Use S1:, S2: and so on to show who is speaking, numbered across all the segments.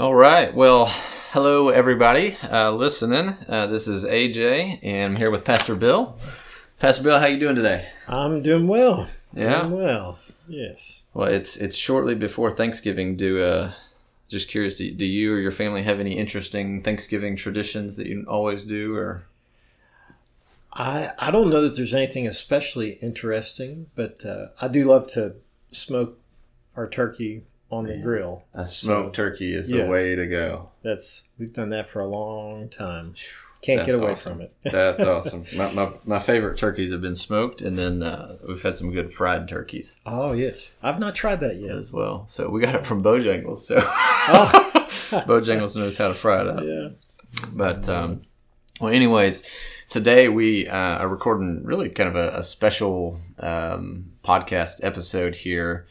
S1: All right. Well, hello everybody uh, listening. Uh, this is AJ, and I'm here with Pastor Bill. Pastor Bill, how you doing today?
S2: I'm doing well.
S1: Yeah?
S2: Doing well. Yes.
S1: Well, it's it's shortly before Thanksgiving. Do uh, just curious, do, do you or your family have any interesting Thanksgiving traditions that you always do, or
S2: I I don't know that there's anything especially interesting, but uh, I do love to smoke our turkey on the grill.
S1: a smoked turkey is the
S2: Yes.
S1: way to go?
S2: That's we've done that for a long time. Can't get away
S1: awesome.
S2: from it.
S1: That's awesome. My, my, my favorite turkeys have been smoked, and then uh, we've had some good fried turkeys
S2: oh yes, I've not tried that yet.
S1: as well. So we got it from Bojangles. So
S2: Oh.
S1: Bojangles knows how to fry it up.
S2: Yeah.
S1: But um, well, anyways, today we uh, are recording really kind of a, a special um, podcast episode here.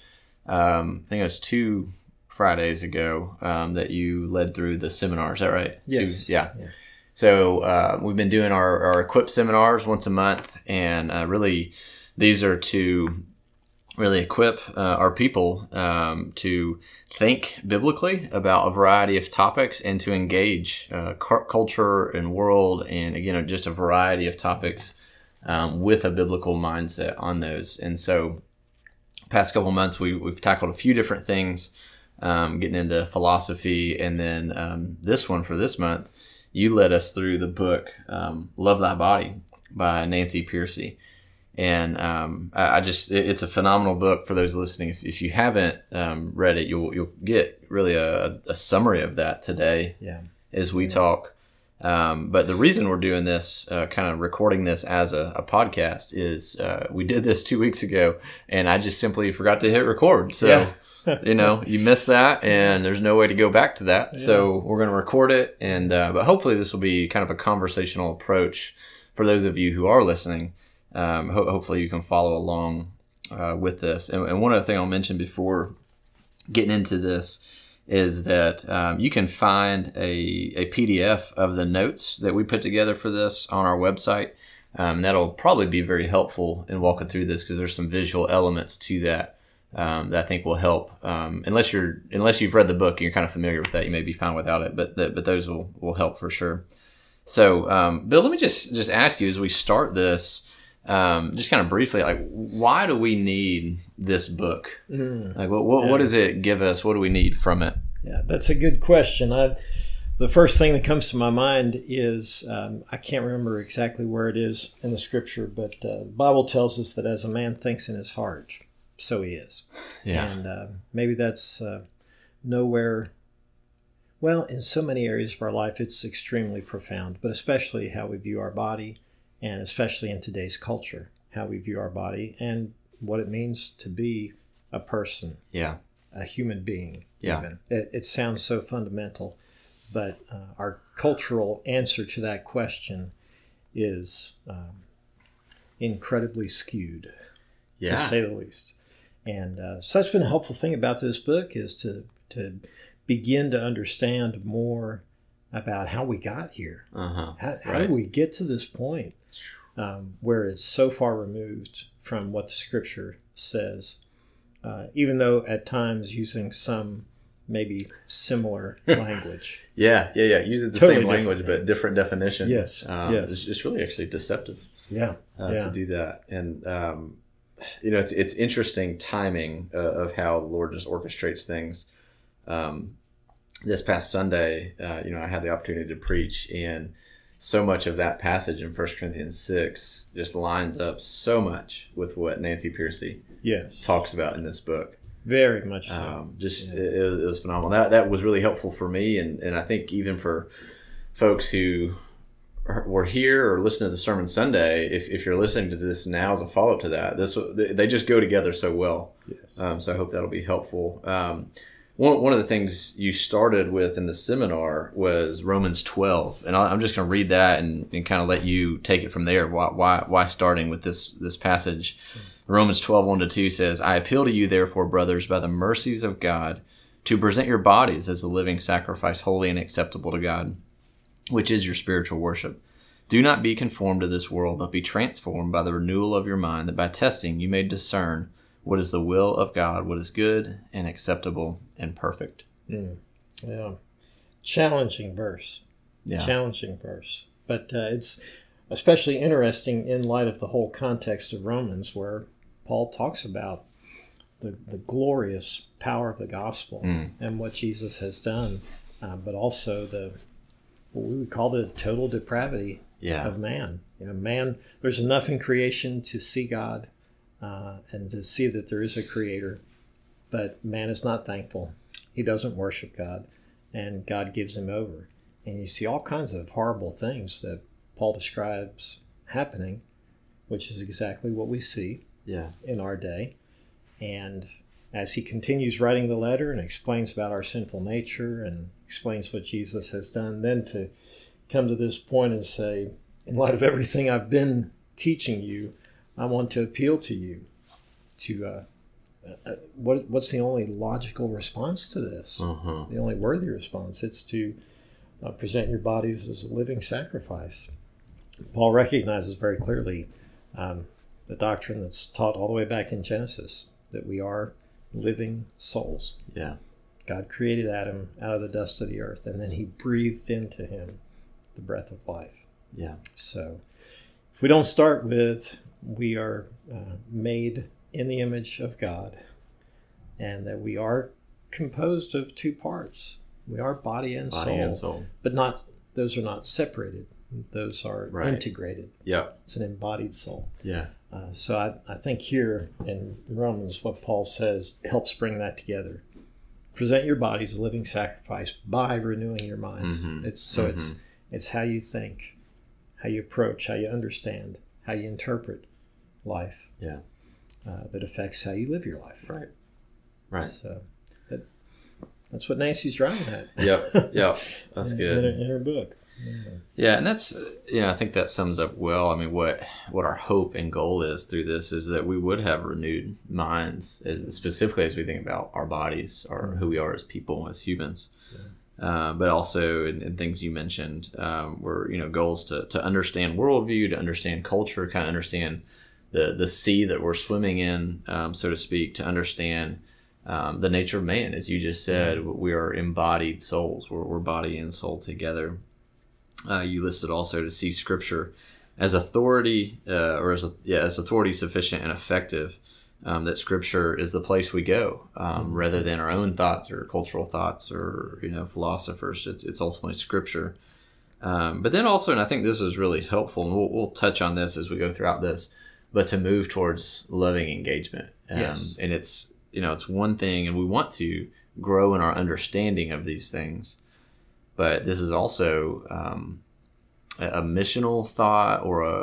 S1: Um, I think it was two Fridays ago um, that you led through the seminar. Is that right?
S2: Yes.
S1: Two, yeah.
S2: Yeah.
S1: So uh, we've been doing our, our equip seminars once a month, and uh, really these are to really equip uh, our people um, to think biblically about a variety of topics and to engage uh, cu- culture and world and again just a variety of topics um, with a biblical mindset on those and so past couple months we, we've tackled a few different things um, getting into philosophy and then um, this one for this month you led us through the book um, love thy body by nancy Pearcey and um, I, I just it, it's a phenomenal book for those listening. If, if you haven't um, read it, you'll you'll get really a, a summary of that today
S2: Yeah.
S1: as we talk. Um, but the reason we're doing this, uh, kind of recording this as a, a podcast, is uh, we did this two weeks ago, and I just simply forgot to hit record. So.
S2: Yeah.
S1: you know, you missed that, and there's no way to go back to that. So we're going to record it, and uh, but hopefully this will be kind of a conversational approach for those of you who are listening. Um, ho- hopefully you can follow along uh, with this. And, and one other thing I'll mention before getting into this is that um, you can find a, a PDF of the notes that we put together for this on our website. Um, that'll probably be very helpful in walking through this because there's some visual elements to that um, that I think will help. Um, unless you're unless you've read the book and you're kind of familiar with that, you may be fine without it, but th- but those will, will help for sure. So, um, Bill, let me just just ask you as we start this, um, just kind of briefly, like, why do we need this book?
S2: Mm.
S1: Like, what what, what does it give us? What do we need from it?
S2: Yeah, that's a good question. I, the first thing that comes to my mind is um, I can't remember exactly where it is in the scripture, but uh, the Bible tells us that as a man thinks in his heart, so he is.
S1: Yeah,
S2: And uh, maybe that's uh, nowhere. Well, in so many areas of our life, it's extremely profound, but especially how we view our body, and especially in today's culture, how we view our body and what it means to be a person
S1: yeah,
S2: a human being.
S1: Yeah.
S2: Even it, it sounds so fundamental, but uh, our cultural answer to that question is um, incredibly skewed,
S1: yeah,
S2: to say the least. And uh, so that's been a helpful thing about this book is to to begin to understand more about how we got here.
S1: uh huh,
S2: How, how
S1: Right.
S2: did we get to this point um, where it's so far removed from what the scripture says, uh, even though at times using some maybe similar language?
S1: yeah, yeah, yeah. Using the
S2: Totally
S1: same language but different definition.
S2: Yes,
S1: um,
S2: yes.
S1: It's, it's really actually deceptive.
S2: Yeah,
S1: uh,
S2: Yeah.
S1: to do that. And um, you know, it's it's interesting timing uh, of how the Lord just orchestrates things. Um, this past Sunday, uh, you know, I had the opportunity to preach, and so much of that passage in 1 Corinthians six just lines up so much with what Nancy Pearcey
S2: yes,
S1: talks about in this book.
S2: very much so.
S1: Um, just
S2: Yeah.
S1: it, it was phenomenal. That that was really helpful for me, and and I think even for folks who are- were here or listening to the sermon Sunday, if, if you're listening to this now as a follow up to that, this they they just go together so well.
S2: yes,
S1: Um, so I hope that'll be helpful. Um, one, one of the things you started with in the seminar was Romans 12, and I- I'm just going to read that and, and kind of let you take it from there. Why, why, why starting with this this passage? Romans 12, 1 to 2 says, I appeal to you, therefore, brothers, by the mercies of God, to present your bodies as a living sacrifice, holy and acceptable to God, which is your spiritual worship. Do not be conformed to this world, but be transformed by the renewal of your mind, that by testing you may discern what is the will of God, what is good and acceptable and perfect.
S2: Mm. Yeah. challenging verse.
S1: Yeah.
S2: Challenging verse. But uh, it's especially interesting in light of the whole context of Romans, where Paul talks about the, the glorious power of the gospel
S1: Mm.
S2: and what Jesus has done, uh, but also the what we would call the total depravity
S1: Yeah.
S2: of man. You know, man, there's enough in creation to see God uh, and to see that there is a creator, but man is not thankful. He doesn't worship God, and God gives him over. And you see all kinds of horrible things that Paul describes happening, which is exactly what we see
S1: Yeah.
S2: in our day. And as he continues writing the letter and explains about our sinful nature and explains what Jesus has done, then to come to this point and say, in light of everything I've been teaching you, I want to appeal to you to uh, uh, what, what's the only logical response to this?
S1: Uh-huh.
S2: The only worthy response? It's to uh, present your bodies as a living sacrifice. Paul recognizes very clearly um, the doctrine that's taught all the way back in Genesis that we are living souls.
S1: Yeah.
S2: God created Adam out of the dust of the earth, and then he breathed into him the breath of life.
S1: Yeah.
S2: So, if we don't start with we are uh, made in the image of God, and that we are composed of two parts, we are body and
S1: Body
S2: soul,
S1: and soul.
S2: but not those are not separated; those are
S1: Right.
S2: integrated.
S1: Yeah.
S2: It's an embodied soul.
S1: Yeah.
S2: Uh, so I, I think here in Romans, what Paul says helps bring that together. Present your bodies a living sacrifice by renewing your minds.
S1: Mhm.
S2: It's so
S1: Mhm.
S2: it's it's how you think, how you approach, how you understand, how you interpret life.
S1: Yeah.
S2: Uh, that affects how you live your life.
S1: Right. Right.
S2: So that, that's what Nancy's driving at.
S1: Yep. Yep. That's
S2: in,
S1: good.
S2: In her, in her book.
S1: Yeah, and that's uh, you know I think that sums up well. I mean, what what our hope and goal is through this is that we would have renewed minds, as- specifically as we think about our bodies or who we are as people, as humans. Uh, but also in, in things you mentioned, um, were you know goals to to understand worldview, to understand culture, kind of understand the the sea that we're swimming in, um, so to speak, to understand. Um, the nature of man, as you just said, we are embodied souls. We're, we're body and soul together. Uh, you listed also to see scripture as authority uh, or as a, yeah as authority sufficient and effective um, that scripture is the place we go um, rather than our own thoughts or cultural thoughts or you know philosophers. It's, it's ultimately scripture. Um, but then also and i think this is really helpful and we'll, we'll touch on this as we go throughout this but to move towards loving engagement um,
S2: Yes.
S1: and it's you know it's one thing and we want to grow in our understanding of these things but this is also um, a, a missional thought or a,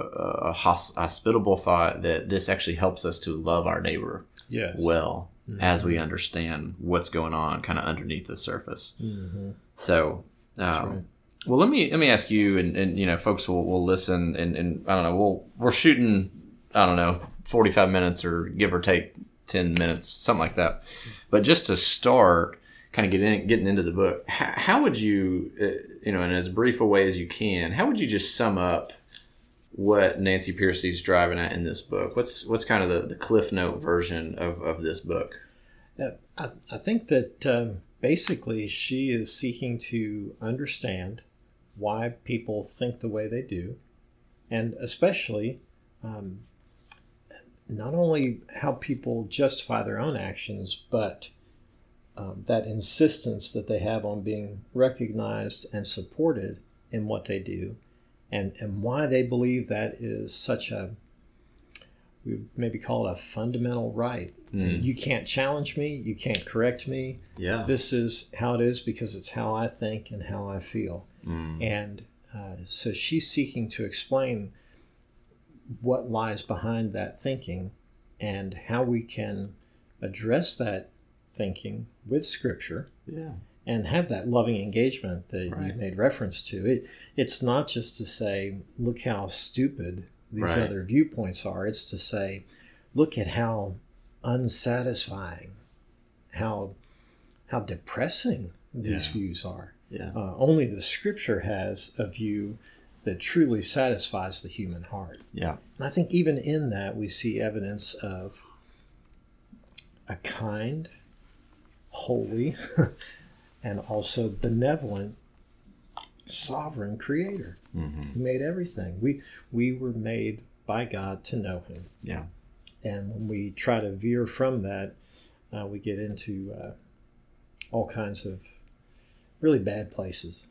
S1: a hos- hospitable thought that this actually helps us to love our neighbor
S2: Yes.
S1: well
S2: Mhm.
S1: as we understand what's going on kind of underneath the surface.
S2: Mhm.
S1: So, um,
S2: right.
S1: well, let me let me ask you, and, and you know, folks will, will listen, and, and I don't know, we'll we're shooting, I don't know, forty five minutes or give or take ten minutes, something like that. But just to start, kind of getting getting into the book, how, how would you, uh, you know, in as brief a way as you can, how would you just sum up what Nancy Pearcey's driving at in this book? What's what's kind of the, the cliff note version of, of this book?
S2: Yeah, I, I think that um, basically she is seeking to understand why people think the way they do, and especially um, not only how people justify their own actions, but um, that insistence that they have on being recognized and supported in what they do, and, and why they believe that is such a we maybe call it a fundamental right.
S1: Mm.
S2: You can't challenge me. You can't correct me.
S1: Yeah.
S2: This is how it is because it's how I think and how I feel.
S1: Mm.
S2: And uh, so she's seeking to explain what lies behind that thinking and how we can address that thinking with Scripture
S1: Yeah.
S2: and have that loving engagement that you made reference to. It it's not just to say, look how stupid these
S1: Right.
S2: other viewpoints are. It's to say, look at how unsatisfying, how how depressing these
S1: Yeah.
S2: views are.
S1: Yeah.
S2: Uh, only the Scripture has a view that truly satisfies the human heart.
S1: Yeah.
S2: And I think even in that we see evidence of a kind, holy, and also benevolent sovereign creator
S1: Mm-hmm.
S2: who made everything. We we were made by God to know Him,
S1: Yeah.
S2: and when we try to veer from that, uh, we get into uh, all kinds of really bad places.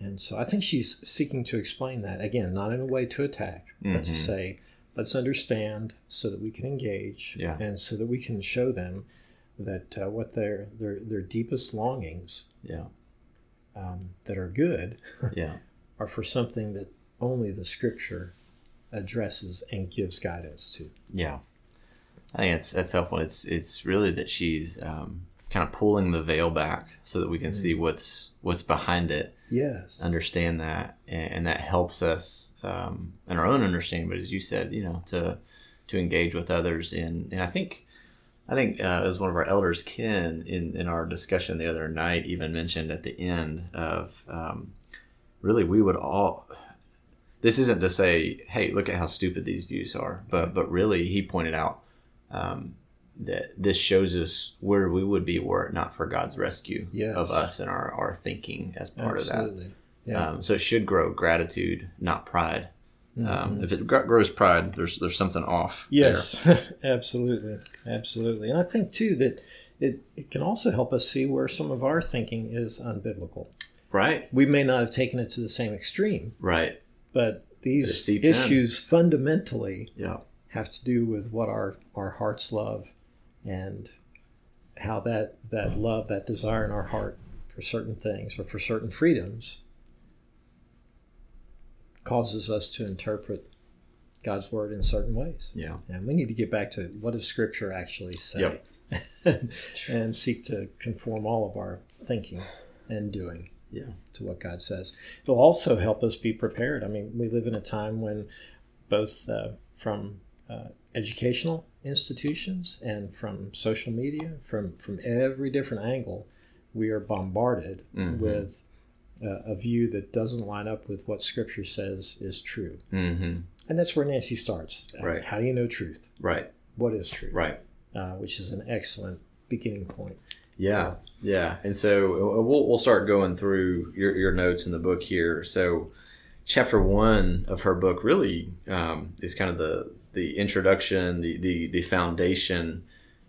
S2: And so I think she's seeking to explain that again, not in a way to attack, but to
S1: Mhm.
S2: say, let's understand so that we can engage,
S1: Yeah.
S2: and so that we can show them that uh, what their their their deepest longings
S1: Yeah.
S2: um, that are good
S1: Yeah.
S2: are for something that only the Scripture addresses and gives guidance to.
S1: Yeah, I think that's that's helpful. It's it's really that she's um, kind of pulling the veil back so that we can see what's what's behind it,
S2: Yes.
S1: understand that, and, and that helps us um, in our own understanding. But as you said, you know, to to engage with others in, and I think. I think uh, as one of our elders, Ken, in, in our discussion the other night, even mentioned at the end of um, really we would all this isn't to say hey look at how stupid these views are but but really he pointed out um, that this shows us where we would be were it not for god's rescue
S2: Yes.
S1: of us and our, our thinking as part
S2: Absolutely.
S1: of
S2: Yeah.
S1: that um, so it should grow gratitude not pride
S2: Mm-hmm.
S1: um, if it grows pride there's there's something off there.
S2: Yes, absolutely, absolutely, and I think too that it, it can also help us see where some of our thinking is unbiblical.
S1: right
S2: We may not have taken it to the same extreme,
S1: right
S2: but these issues fundamentally
S1: yeah
S2: have to do with what our, our hearts love and how that, that love, that desire in our heart for certain things or for certain freedoms causes us to interpret God's word in certain ways.
S1: yeah
S2: And we need to get back to what does Scripture actually say
S1: Yep.
S2: and seek to conform all of our thinking and doing
S1: yeah
S2: to what God says. It'll also help us be prepared. I mean, we live in a time when both uh, from uh, educational institutions and from social media, from, from every different angle, we are bombarded
S1: Mhm.
S2: with uh, a view that doesn't line up with what Scripture says is true.
S1: mm-hmm.
S2: And that's where Nancy starts.
S1: Right.
S2: How do you know truth?
S1: right
S2: What is truth?
S1: right
S2: Uh, which is an excellent beginning point.
S1: Yeah, yeah. And so uh, we'll, we'll start going through your, your notes in the book here. So, chapter one of her book really um, is kind of the the introduction, the the, the foundation,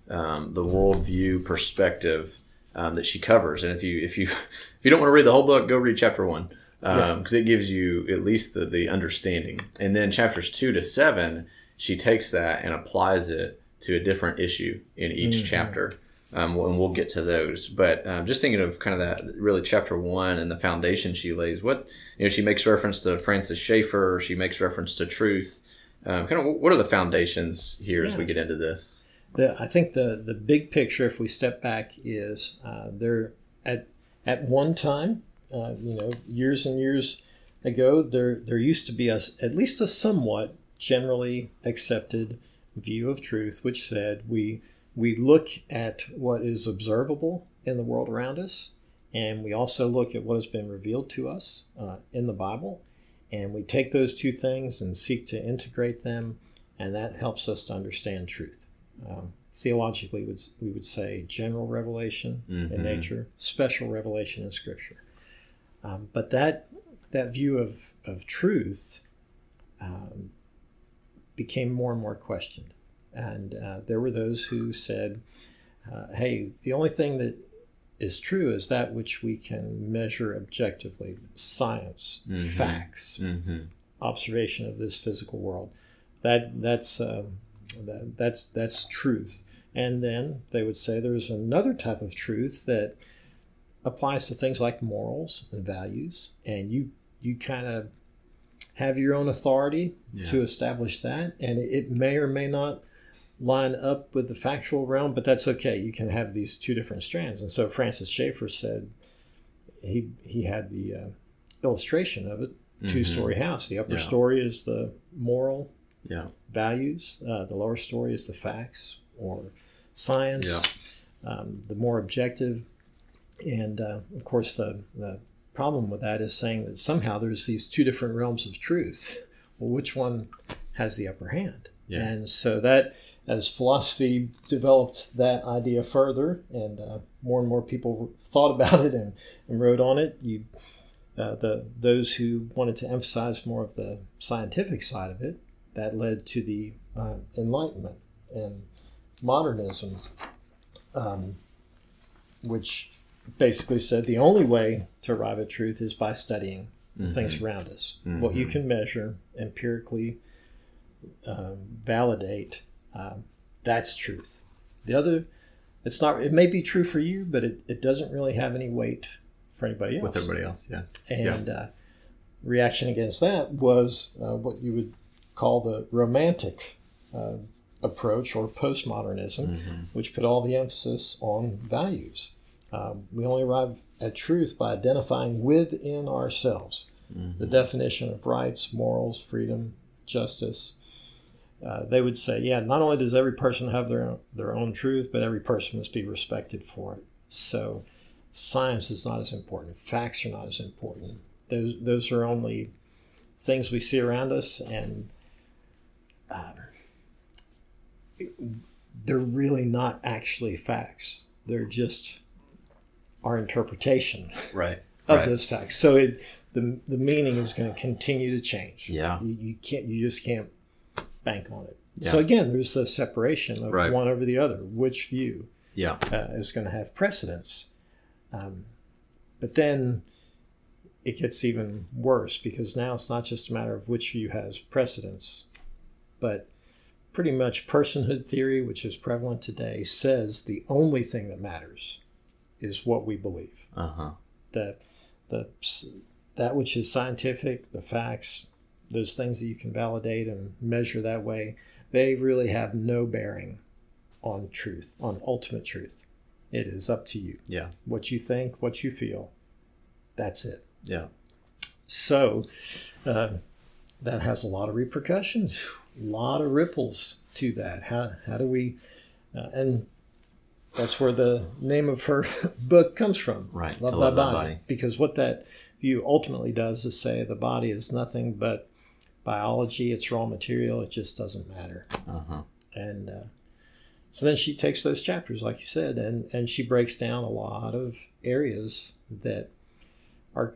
S1: um, the worldview perspective um, that she covers. And if you if you if you don't want to read the whole book, go read chapter one because
S2: Yeah.
S1: it gives you at least the the understanding. And then chapters two to seven, she takes that and applies it to a different issue in each
S2: Mhm.
S1: chapter. Um, and we'll get to those. But um, just thinking of kind of that, really chapter one and the foundation she lays. What you know, she makes reference to Francis Schaeffer. She makes reference to truth. Um, kind of, what are the foundations here as we get into this?
S2: The, I think the, the big picture, if we step back, is uh, there at at one time, uh, you know, years and years ago, there there used to be a, at least a somewhat generally accepted view of truth, which said we we look at what is observable in the world around us, and we also look at what has been revealed to us uh, in the Bible, and we take those two things and seek to integrate them, and that helps us to understand truth. Um, theologically, would we would say general revelation
S1: Mhm.
S2: in nature, special revelation in Scripture. Um, but that that view of of truth um, became more and more questioned, and uh, there were those who said, uh, "Hey, the only thing that is true is that which we can measure objectively: science,
S1: Mhm.
S2: facts,
S1: Mm-hmm.
S2: observation of this physical world. That that's um, that, that's that's truth. And then they would say there's another type of truth that applies to things like morals and values, and you you kind of have your own authority
S1: Yeah.
S2: to establish that, and it may or may not line up with the factual realm, but that's okay. You can have these two different strands. And so Francis Schaeffer said he he had the uh, illustration of it two story house. The upper
S1: Mm-hmm. Yeah.
S2: story is the moral
S1: Yeah.
S2: values, uh, the lower story is the facts or science, um, the more objective. And uh, of course, the, the problem with that is saying that somehow there's these two different realms of truth. well, which one has the upper hand?
S1: Yeah.
S2: And so that, as philosophy developed that idea further, and uh, more and more people thought about it and, and wrote on it, you uh, the those who wanted to emphasize more of the scientific side of it, that led to the uh, Enlightenment and modernism, um, which basically said the only way to arrive at truth is by studying
S1: Mhm.
S2: things around us. What you
S1: Mhm.
S2: can measure, empirically um, validate, um, that's truth. The other, it's not. It may be true for you, but it, it doesn't really have any weight for anybody else.
S1: with everybody else. Yeah.
S2: And uh, reaction against that was uh, what you would call the romantic uh, approach or postmodernism,
S1: Mhm.
S2: which put all the emphasis on values. Um, we only arrive at truth by identifying within ourselves the
S1: Mhm.
S2: definition of rights, morals, freedom, justice. Uh, they would say, yeah, not only does every person have their own, their own truth, but every person must be respected for it. So science is not as important. Facts are not as important. Those those are only things we see around us, and um, they're really not actually facts. They're just our interpretation
S1: Right.
S2: of
S1: right.
S2: those facts. So it, the the meaning is going to continue to change.
S1: Yeah.
S2: You, you can't. You just can't bank on it.
S1: Yeah.
S2: So again, there's the separation of
S1: Right.
S2: one over the other. Which view
S1: Yeah.
S2: uh, is going to have precedence? Um, but then it gets even worse because now it's not just a matter of which view has precedence, but pretty much personhood theory, which is prevalent today, says the only thing that matters is what we believe
S1: Uh huh.
S2: the the that which is scientific, the facts, those things that you can validate and measure that way, they really have no bearing on truth, on ultimate truth. It is up to you.
S1: Yeah.
S2: What you think, what you feel, that's it.
S1: Yeah.
S2: So uh, that has a lot of repercussions, a lot of ripples to that. How, how do we, uh, and that's where the name of her book comes from.
S1: Right,
S2: Love, Thy
S1: Love
S2: body.
S1: Body.
S2: Because what that view ultimately does is say the body is nothing but biology, it's raw material, it just doesn't matter.
S1: Uh huh.
S2: And uh, so then she takes those chapters, like you said, and, and she breaks down a lot of areas that are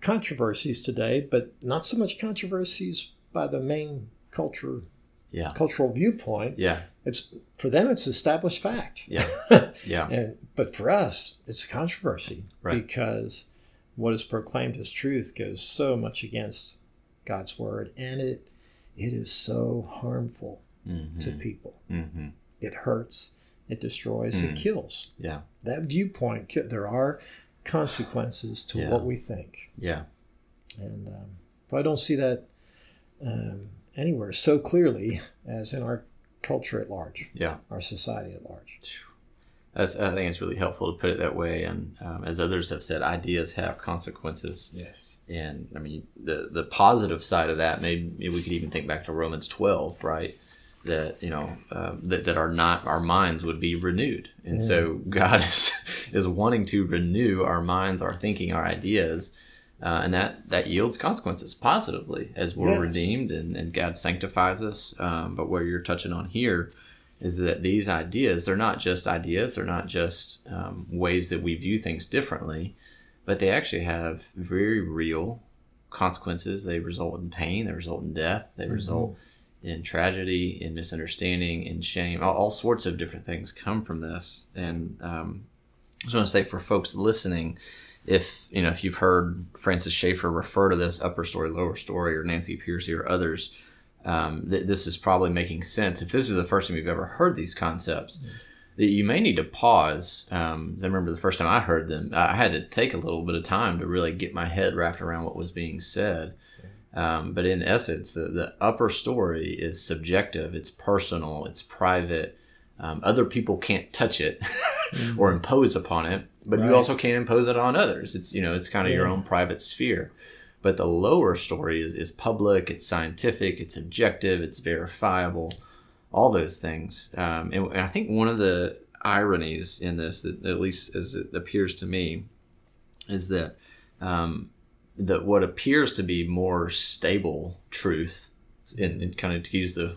S2: controversies today, but not so much controversies by the main culture
S1: Yeah.
S2: cultural viewpoint.
S1: Yeah.
S2: It's for them, it's established fact.
S1: Yeah. Yeah.
S2: And but for us, it's a controversy
S1: Right.
S2: because what is proclaimed as truth goes so much against God's word, and it it is so harmful to
S1: Mm-hmm.
S2: people.
S1: Mm-hmm.
S2: It hurts, it destroys, it
S1: Mm.
S2: kills.
S1: Yeah.
S2: That viewpoint, there are consequences to
S1: Yeah.
S2: what we think,
S1: Yeah.
S2: and um, but I don't see that um, anywhere so clearly as in our culture at large,
S1: Yeah.
S2: our society at large.
S1: That's, I think it's really helpful to put it that way. And um, as others have said, ideas have consequences.
S2: Yes.
S1: And I mean, the the positive side of that, maybe we could even think back to Romans twelve, right? That you know um, that that our not our minds would be renewed, and so God is is wanting to renew our minds, our thinking, our ideas, uh, and that that yields consequences positively as we're
S2: Yes.
S1: redeemed and, and God sanctifies us. Um, but where you're touching on here is that these ideas they're not just ideas, they're not just um, ways that we view things differently but they actually have very real consequences. They result in pain, they result in death, they result in tragedy, in misunderstanding, in shame. All, all sorts of different things come from this. And um, I just want to say for folks listening, if you know if you've heard Francis Schaeffer refer to this upper story, lower story, or Nancy Pearcey or others, um, th- this is probably making sense. If this is the first time you've ever heard these concepts, that you may need to pause. Um, I remember the first time I heard them, I had to take a little bit of time to really get my head wrapped around what was being said. Um, but in essence, the, the upper story is subjective, it's personal, it's private. Um, other people can't touch it or impose upon it, but
S2: Right.
S1: you also can't impose it on others. It's you know it's kind of your own private sphere. But the lower story is, is public, it's scientific, it's objective, it's verifiable all those things. Um, and, and I think one of the ironies in this, that at least as it appears to me, is that um, that what appears to be more stable truth, and, and kind of to use the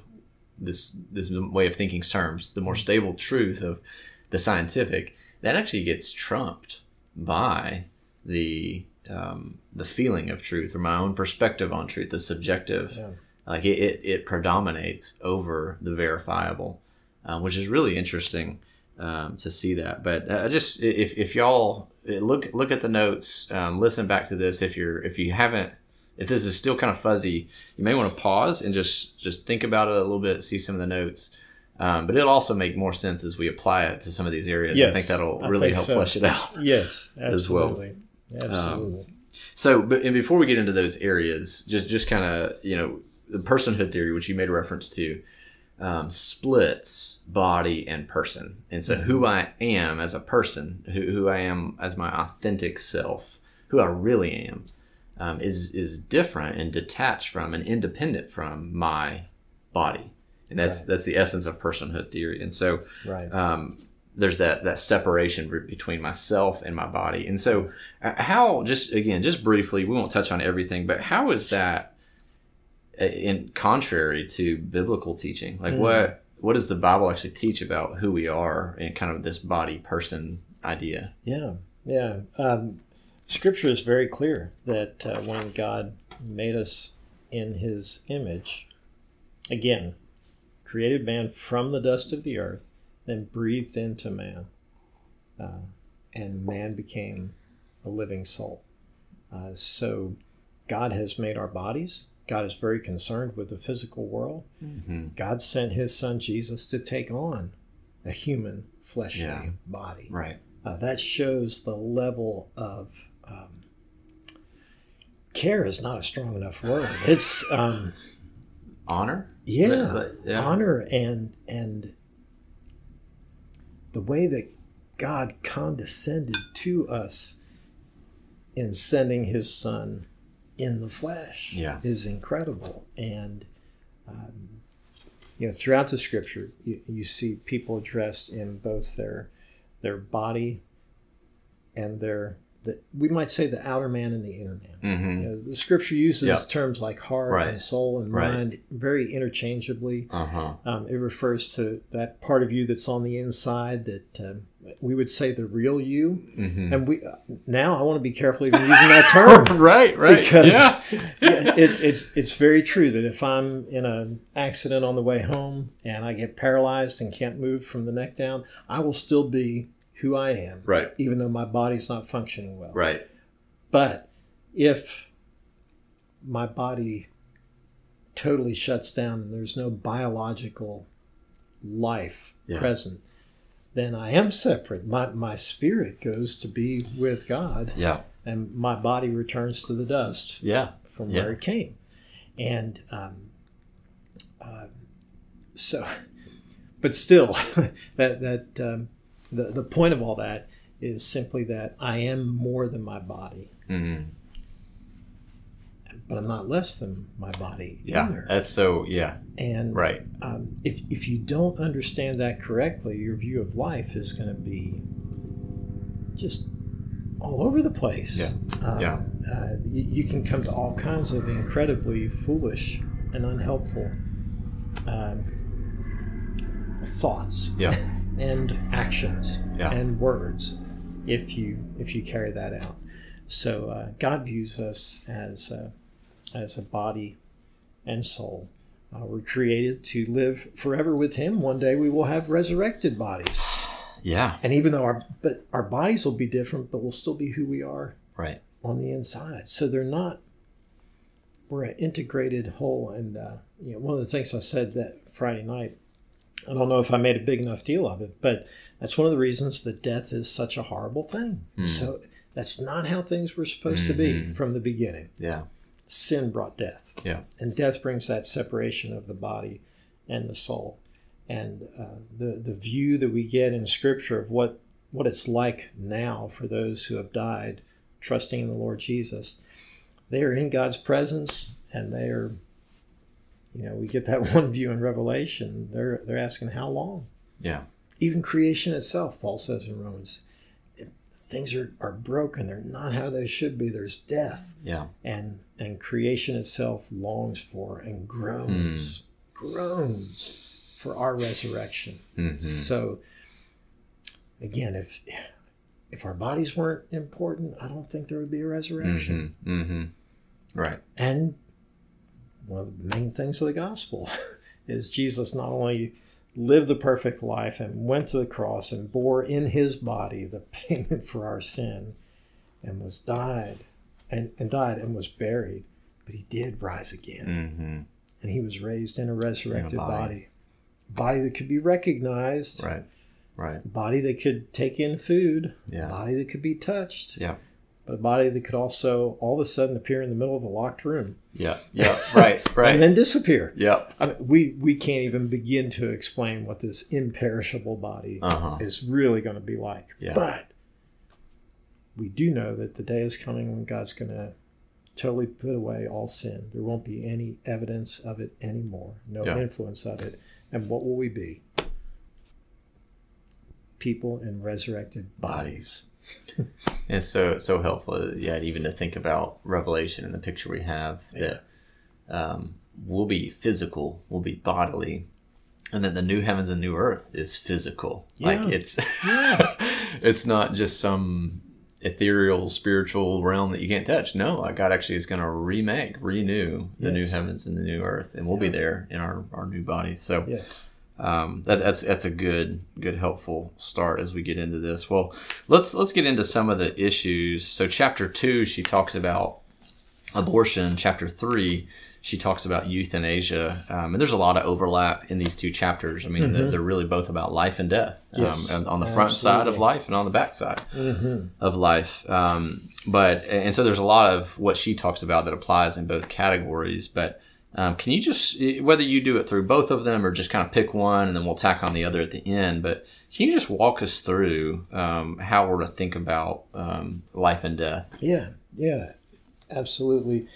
S1: this this way of thinking's terms, the more stable truth of the scientific, that actually gets trumped by the um, the feeling of truth or my own perspective on truth, the subjective,
S2: Yeah.
S1: like it, it, it predominates over the verifiable, uh, which is really interesting um, to see that. But uh, just if, if y'all look look at the notes, um, listen back to this. If you're if you haven't, if this is still kind of fuzzy, you may want to pause and just just think about it a little bit, see some of the notes. Um, but it'll also make more sense as we apply it to some of these areas. I think that'll really help
S2: so.
S1: flesh it out.
S2: Yes,
S1: As well.
S2: Absolutely. Absolutely.
S1: So, but and before we get into those areas, just just kind of you know the personhood theory, which you made reference to, um, splits body and person, and so who I am as a person, who, who I am as my authentic self, who I really am, um, is is different and detached from and independent from my body, and that's
S2: Right.
S1: that's the essence of personhood theory. And so,
S2: right.
S1: um, there's that that separation between myself and my body. And so, uh, how just again, just briefly, we won't touch on everything, but how is that uh, in contrary to biblical teaching? Like
S2: Mm.
S1: what what does the Bible actually teach about who we are and kind of this body person idea?
S2: Yeah, yeah. Um, scripture is very clear that uh, when God made us in His image, again, created man from the dust of the earth, then breathed into man, uh, and man became a living soul. Uh, so, God has made our bodies. God is very concerned with the physical world.
S1: Mm-hmm.
S2: God sent His Son Jesus to take on a human fleshly
S1: Yeah.
S2: body.
S1: Right.
S2: Uh, that shows the level of um, care is not a strong enough word. It's um,
S1: Honor.
S2: yeah,
S1: But- yeah.
S2: honor and and the way that God condescended to us in sending His Son in the flesh
S1: Yeah.
S2: is incredible. And um, you know, throughout the Scripture, you, you see people dressed in both their their body and their the, we might say the outer man and the inner man.
S1: Mm-hmm.
S2: You know, the Scripture uses
S1: Yeah.
S2: terms like heart
S1: Right.
S2: and soul and
S1: Right.
S2: mind very interchangeably.
S1: Uh huh.
S2: Um, it refers to that part of you that's on the inside that um, we would say the real you.
S1: Mm-hmm.
S2: And we now I want to be careful even using that term
S1: right. Right.
S2: because
S1: yeah,
S2: it, it's it's very true that if I'm in an accident on the way home and I get paralyzed and can't move from the neck down, I will still be who I am,
S1: Right.
S2: even though my body's not functioning well.
S1: Right.
S2: But if my body totally shuts down and there's no biological life
S1: Yeah.
S2: present, then I am separate. My, my spirit goes to be with God,
S1: Yeah.
S2: and my body returns to the dust
S1: Yeah.
S2: from
S1: Yeah.
S2: where it came. And um, uh, so, but still, that that um, the the point of all that is simply that I am more than my body,
S1: Mm-hmm.
S2: but I'm not less than my body
S1: Yeah.
S2: either.
S1: That's so. Yeah.
S2: And
S1: Right.
S2: um, if if you don't understand that correctly, your view of life is going to be just all over the place.
S1: Yeah.
S2: Um,
S1: Yeah.
S2: Uh, you, you can come to all kinds of incredibly foolish and unhelpful um, thoughts
S1: Yeah.
S2: and actions
S1: Yeah.
S2: and words if you if you carry that out. So uh, God views us as a, as a body and soul. Uh, we're created to live forever with Him. One day we will have resurrected bodies,
S1: Yeah.
S2: and even though our but our bodies will be different, but we'll still be who we are
S1: Right.
S2: on the inside. So they're not. We're an integrated whole, and uh, you know, one of the things I said that Friday night. I don't know if I made a big enough deal of it, but that's one of the reasons that death is such a horrible thing.
S1: Hmm.
S2: So that's not how things were supposed to be
S1: Mhm.
S2: from the beginning.
S1: Yeah.
S2: Sin brought death,
S1: Yeah.
S2: and death brings that separation of the body and the soul. And uh, the the view that we get in Scripture of what what it's like now for those who have died, trusting in the Lord Jesus, they are in God's presence, and they are. You know, we get that one view in Revelation. They're they're asking how long.
S1: Yeah.
S2: Even creation itself, Paul says in Romans, things are, are broken. They're not how they should be. There's death
S1: Yeah.
S2: and and creation itself longs for and groans groans for our resurrection
S1: Mm-hmm.
S2: so again if if our bodies weren't important, I don't think there would be a resurrection.
S1: Mm-hmm. Mm-hmm. Right.
S2: And one of the main things of the gospel is Jesus not only lived the perfect life and went to the cross and bore in his body the payment for our sin and was died and, and died and was buried, but he did rise again.
S1: Mm-hmm.
S2: And he was raised in a resurrected
S1: body.
S2: body. Body that could be recognized,
S1: Right. Right.
S2: body that could take in food,
S1: Yeah.
S2: body that could be touched,
S1: Yeah.
S2: But a body that could also all of a sudden appear in the middle of a locked room
S1: Yeah. Yeah. Right. Right.
S2: and then disappear.
S1: yep.
S2: I mean, we we can't even begin to explain what this imperishable body
S1: Uh huh.
S2: is really going to be like.
S1: Yeah.
S2: But we do know that the day is coming when God's going to totally put away all sin. There won't be any evidence of it anymore, no
S1: Yeah.
S2: influence of it. And what will we be? People in resurrected bodies.
S1: It's so so helpful, yeah, even to think about Revelation and the picture we have that um, we'll be physical, we'll be bodily, and then the new heavens and new earth is physical. Like it's
S2: Yeah.
S1: it's not just some ethereal spiritual realm that you can't touch. No, like God actually is going to remake, renew the new heavens and the new earth, and we'll be there in our, our new bodies. So
S2: Yes.
S1: Um, that, that's that's a good good helpful start as we get into this. Well, let's let's get into some of the issues. So chapter two, she talks about abortion. Chapter three, she talks about euthanasia, um, and there's a lot of overlap in these two chapters. I mean, they're, they're really both about life and death, um, and on the front side of life and on the back side
S2: hmm
S1: of life. Um, but and so there's a lot of what she talks about that applies in both categories. But um, can you just whether you do it through both of them or just kind of pick one and then we'll tack on the other at the end? But can you just walk us through um, how we're to think about um, life and death?
S2: Yeah, yeah, absolutely.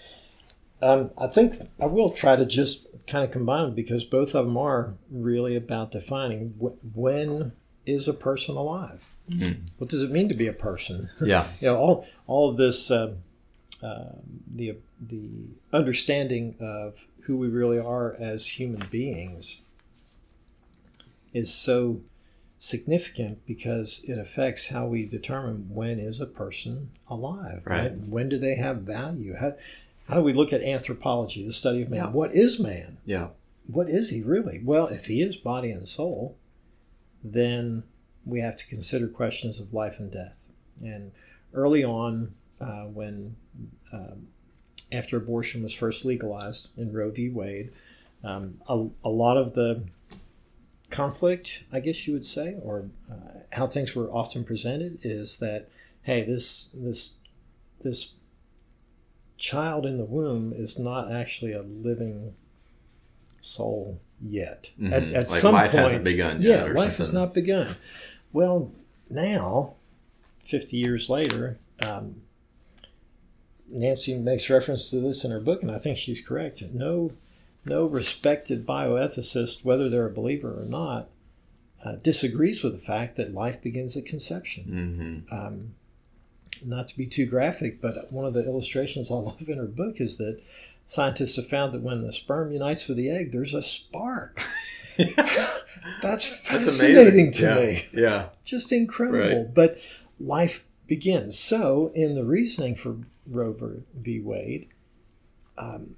S2: Um, I think I will try to just kind of combine them because both of them are really about defining wh- when is a person alive.
S1: Mhm.
S2: What does it mean to be a person?
S1: Yeah,
S2: you know, all all of this, uh, uh, the the understanding of who we really are as human beings is so significant because it affects how we determine when is a person alive
S1: Right.
S2: when do they have value how, how do we look at anthropology the study of man
S1: Yeah.
S2: what is man
S1: yeah,
S2: what is he really? Well, if he is body and soul, then we have to consider questions of life and death. And early on, uh, when um, after abortion was first legalized in Roe v. Wade, um, a, a lot of the conflict, I guess you would say, or uh, how things were often presented, is that hey, this this this child in the womb is not actually a living soul yet.
S1: Mhm.
S2: At, at
S1: Like
S2: some
S1: life
S2: point,
S1: hasn't begun
S2: Yeah, life has not begun. Well, now, fifty years later, um, Nancy makes reference to this in her book, and I think she's correct. No, no respected bioethicist, whether they're a believer or not, uh, disagrees with the fact that life begins at conception
S1: hmm
S2: um, not to be too graphic, but one of the illustrations I love in her book is that scientists have found that when the sperm unites with the egg, there's a spark. That's fascinating to
S1: yeah.
S2: me.
S1: Yeah,
S2: Just incredible.
S1: Right.
S2: But life begins. So, in the reasoning for Roe v. Wade, um,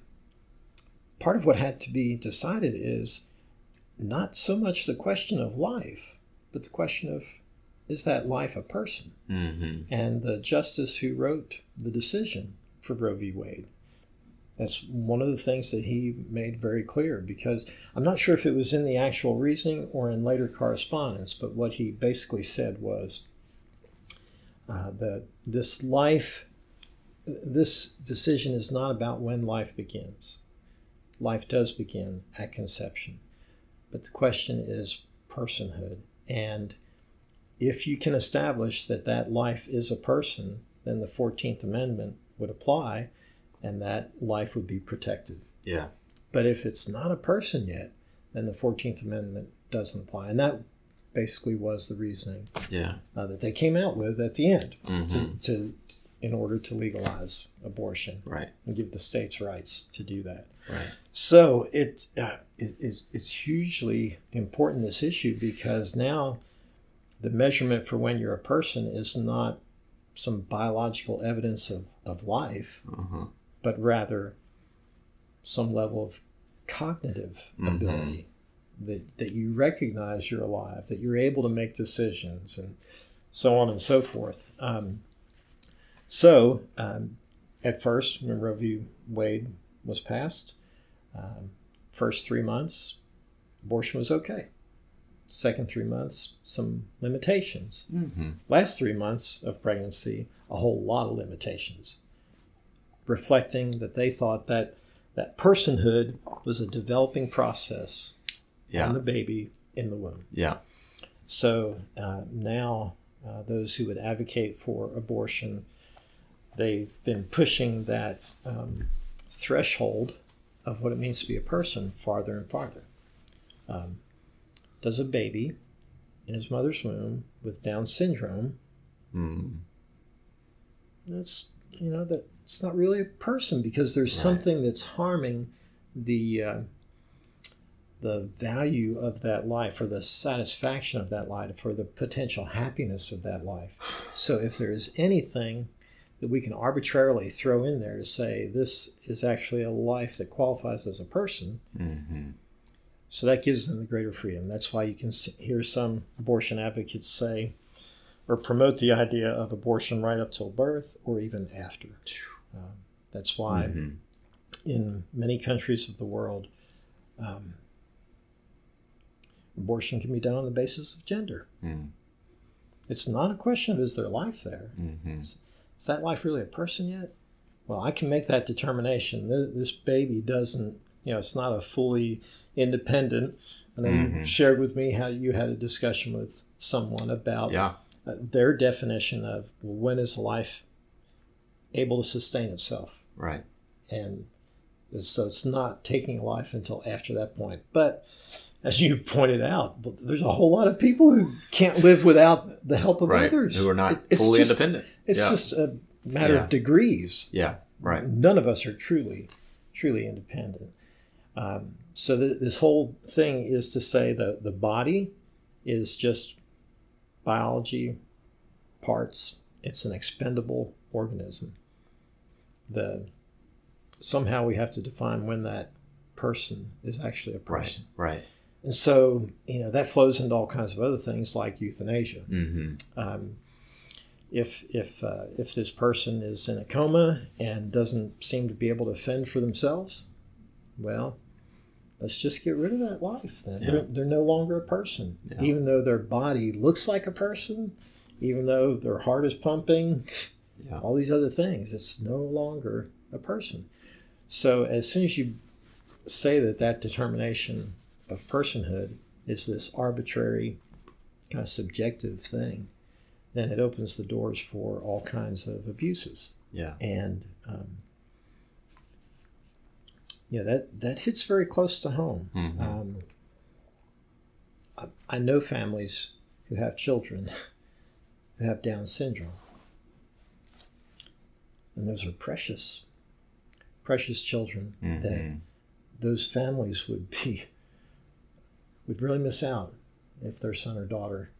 S2: part of what had to be decided is not so much the question of life, but the question of is that life a person?
S1: hmm
S2: and the justice who wrote the decision for Roe v. Wade. That's one of the things that he made very clear because I'm not sure if it was in the actual reasoning or in later correspondence, but what he basically said was uh, that this life, this decision is not about when life begins. Life does begin at conception, but the question is personhood. And if you can establish that that life is a person, then the 14th Amendment would apply and that life would be protected.
S1: yeah,
S2: But if it's not a person yet, then the 14th Amendment doesn't apply. And that basically was the reasoning
S1: yeah.
S2: uh, that they came out with at the end
S1: hmm
S2: to, to, in order to legalize abortion
S1: Right,
S2: and give the states rights to do that.
S1: right.
S2: So it, uh, it it's, it's hugely important this issue because now the measurement for when you're a person is not some biological evidence of, of life,
S1: Uh-huh.
S2: but rather some level of cognitive
S1: Mhm.
S2: ability that, that you recognize you're alive, that you're able to make decisions, and so on and so forth. Um, so, um, at first, when Roe v. Wade was passed, um, first three months, abortion was okay. Second three months, some limitations.
S1: Mm-hmm.
S2: Last three months of pregnancy, a whole lot of limitations, reflecting that they thought that that personhood was a developing process
S1: Yeah.
S2: on the baby in the womb.
S1: Yeah.
S2: So uh, now, uh, those who would advocate for abortion, they've been pushing that um, threshold of what it means to be a person farther and farther. Um, does a baby in his mother's womb with Down syndrome?
S1: Mm.
S2: That's you know that it's not really a person because there's
S1: Right.
S2: something that's harming the uh, the value of that life or the satisfaction of that life or the potential happiness of that life. So if there is anything that we can arbitrarily throw in there to say this is actually a life that qualifies as a person,
S1: Mm-hmm.
S2: so that gives them the greater freedom. That's why you can hear some abortion advocates say or promote the idea of abortion right up till birth or even after. Um, that's why
S1: Mm-hmm.
S2: in many countries of the world, um, abortion can be done on the basis of gender.
S1: Mm.
S2: It's not a question of is there life there.
S1: Mm-hmm.
S2: Is that life really a person yet? Well, I can make that determination. This baby doesn't, you know, it's not a fully independent. I know you
S1: Mhm.
S2: shared with me how you had a discussion with someone about
S1: Yeah.
S2: uh, their definition of when is life able to sustain itself?
S1: Right.
S2: and so it's not taking life until after that point. But as you pointed out, there's a whole lot of people who can't live without the help of
S1: Right.
S2: others.
S1: Who are not
S2: It- it's
S1: fully
S2: just,
S1: independent.
S2: It's
S1: yeah.
S2: just a matter
S1: Yeah.
S2: of degrees.
S1: yeah. Right.
S2: None of us are truly, truly independent. Um, so th- this whole thing is to say that the body is just biology parts. It's an expendable organism. The somehow we have to define when that person is actually a
S1: Right.
S2: person.
S1: Right.
S2: And so, you know, that flows into all kinds of other things like euthanasia.
S1: Mm-hmm.
S2: Um, if if uh, if this person is in a coma and doesn't seem to be able to fend for themselves, well, let's just get rid of that life. Then
S1: Yeah.
S2: they're, they're no longer a person,
S1: Yeah.
S2: even though their body looks like a person, even though their heart is pumping,
S1: Yeah.
S2: all these other things. It's no longer a person. So as soon as you say that that determination of personhood is this arbitrary, kind of subjective thing, then it opens the doors for all kinds of abuses.
S1: Yeah.
S2: And um, yeah, that that hits very close to home.
S1: Mhm.
S2: Um, I, I know families who have children who have Down syndrome, and those are precious, precious children that
S1: Mhm.
S2: those families would be would really miss out if their son or daughter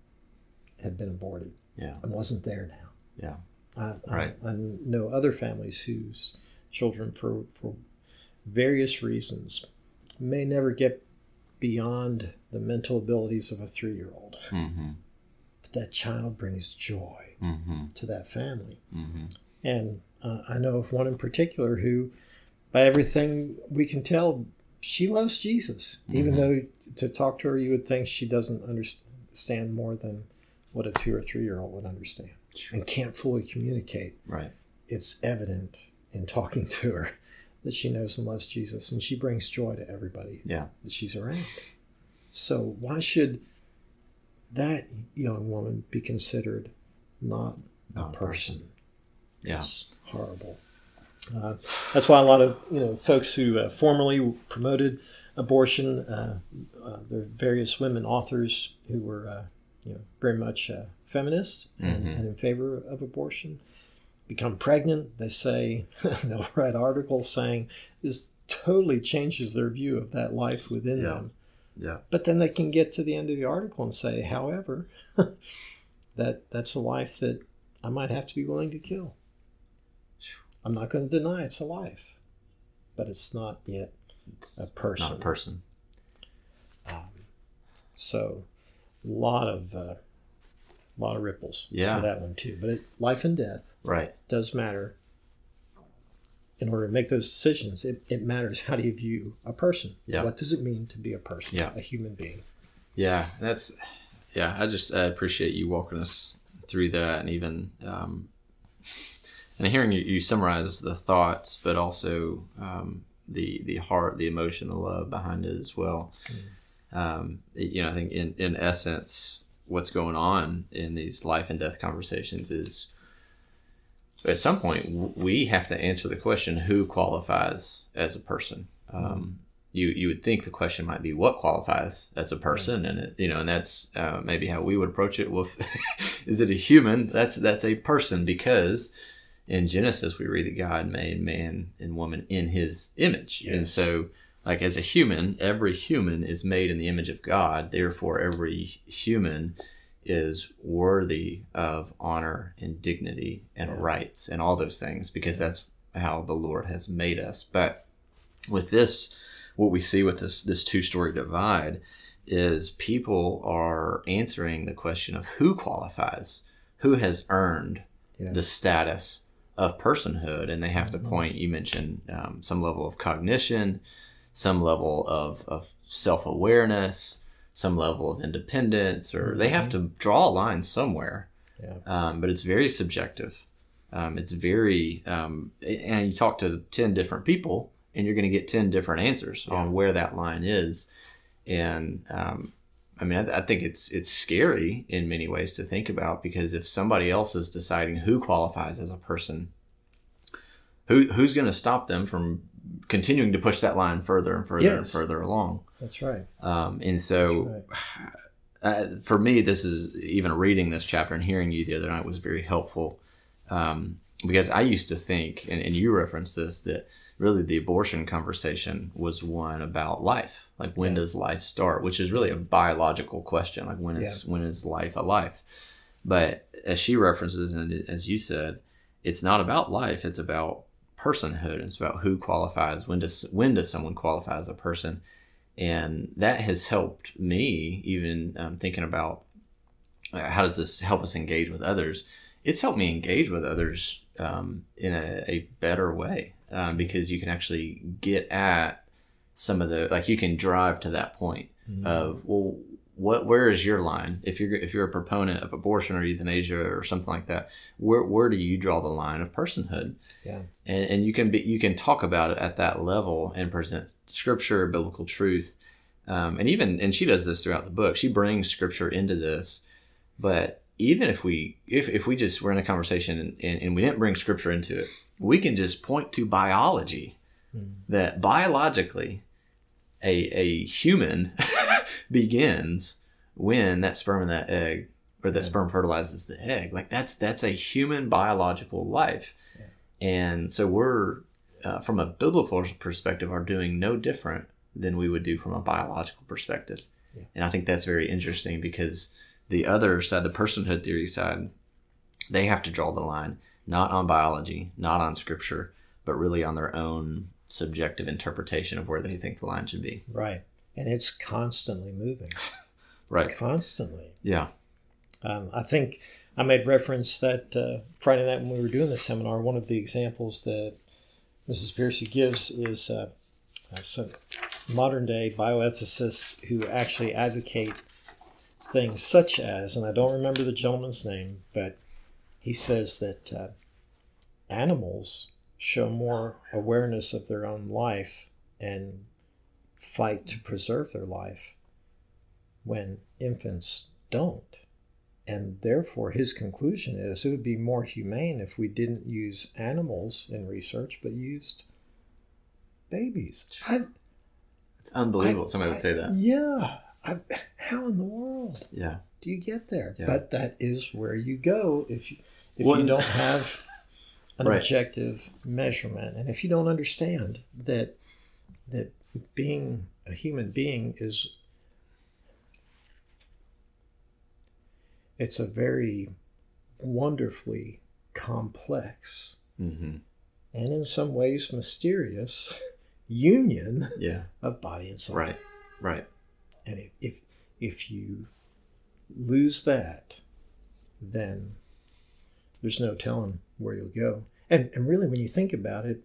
S2: had been aborted
S1: Yeah.
S2: and wasn't there now.
S1: Yeah.
S2: I,
S1: Right.
S2: I, I know other families whose children, for for various reasons, may never get beyond the mental abilities of a three-year-old.
S1: Mm-hmm.
S2: But that child brings joy
S1: Mm-hmm.
S2: to that family.
S1: Mm-hmm.
S2: And uh, I know of one in particular who, by everything we can tell, she loves Jesus. Even
S1: Mhm.
S2: though to talk to her, you would think she doesn't understand more than what a two or three year old would understand and can't fully communicate.
S1: Right.
S2: It's evident in talking to her that she knows and loves Jesus, and she brings joy to everybody
S1: Yeah.
S2: that she's around. So why should that young woman be considered not a
S1: Not a
S2: person?
S1: Yeah.
S2: It's horrible. Uh, that's why a lot of you know folks who uh, formerly promoted abortion, uh, uh, there are various women authors who were uh, you know very much uh, feminist and,
S1: Mhm.
S2: and in favor of abortion, become pregnant. They say they'll write articles saying this totally changes their view of that life within
S1: Yeah.
S2: them
S1: Yeah.
S2: But then they can get to the end of the article and say, however, that that's a life that I might have to be willing to kill. I'm not going to deny it's a life, but it's not yet
S1: It's
S2: a person.
S1: not a person.
S2: Um, so, a lot of uh, lot of ripples
S1: Yeah.
S2: for that one too. But it, life and death
S1: Right.
S2: does matter. In order to make those decisions, it, it matters how do you view a person?
S1: Yeah.
S2: What does it mean to be a person,
S1: Yeah.
S2: a human being?
S1: Yeah, that's yeah. I just I appreciate you walking us through that, and even um, and hearing you, you summarize the thoughts, but also um, the the heart, the emotion, the love behind it as well. Um, you know, I think in in essence, what's going on in these life and death conversations is at some point we have to answer the question who qualifies as a person? Um, you you would think the question might be what qualifies as a person? And it, you know and that's uh, maybe how we would approach it. Well if, is it a human? That's that's a person because in genesis we read that god made man and woman in his image and so like as a human every human is made in the image of god therefore every human is worthy of honor and dignity and
S2: Yeah.
S1: rights and all those things because that's how the Lord has made us. But with this, what we see with this this two story divide is people are answering the question of who qualifies, who has earned
S2: Yeah.
S1: the status of personhood, and they have to point. You mentioned um, some level of cognition, some level of, of self awareness, some level of independence, or they have to draw a line somewhere.
S2: Yeah.
S1: Um, but it's very subjective. Um, it's very, um, and you talk to 10 different people and you're going to get 10 different answers on where that line is. And, um, I mean, I, I think it's it's scary in many ways to think about because if somebody else is deciding who qualifies as a person, who who's going to stop them from continuing to push that line further and further and further along?
S2: That's right.
S1: Um, and so, uh, for me, this is even reading this chapter and hearing you the other night was very helpful um, because I used to think, and, and you referenced this, that really the abortion conversation was one about life. Like, when
S2: Yeah.
S1: does life start? Which is really a biological question. Like, when is when is life a life? But as she references, and as you said, it's not about life. It's about personhood. It's about who qualifies. When does when does someone qualify as a person? and that has helped me even um, thinking about uh, how does this help us engage with others it's helped me engage with others um, in a, a better way um, because you can actually get at some of the like you can drive to that point
S2: Mhm.
S1: of well what where is your line if you're if you're a proponent of abortion or euthanasia or something like that where where do you draw the line of personhood
S2: Yeah.
S1: and, and you can be you can talk about it at that level and present scripture biblical truth um, and even and she does this throughout the book she brings scripture into this but even if we if, if we just were in a conversation and, and, and we didn't bring scripture into it we can just point to biology
S2: Mm.
S1: that biologically a, a human begins when that sperm and that egg or that
S2: Yeah.
S1: sperm fertilizes the egg like that's that's a human biological life and so we're uh, from a biblical perspective are doing no different than we would do from a biological perspective
S2: Yeah.
S1: and i think that's very interesting because the other side the personhood theory side they have to draw the line not on biology not on scripture but really on their own subjective interpretation of where they think the line should be
S2: Right. And it's constantly moving.
S1: right
S2: Constantly.
S1: yeah
S2: Um, I think I made reference that uh, Friday night when we were doing the seminar, one of the examples that Mrs. Pearcey gives is uh, uh, some modern day bioethicists who actually advocate things such as, and I don't remember the gentleman's name, but he says that uh, animals show more awareness of their own life and fight to preserve their life when infants don't. And therefore, his conclusion is it would be more humane if we didn't use animals in research, but used babies. I,
S1: it's unbelievable
S2: I-
S1: somebody would say that
S2: yeah. I, how in the world
S1: yeah
S2: do you get there?
S1: Yeah.
S2: But that is where you go if you, if
S1: what?
S2: you don't have an
S1: right.
S2: objective measurement and if you don't understand that that being a human being is it's a very wonderfully complex
S1: mm-hmm.
S2: and in some ways mysterious union
S1: yeah.
S2: of body and soul
S1: right right
S2: and if if, if you lose that then there's no telling where you'll go. And and really, when you think about it,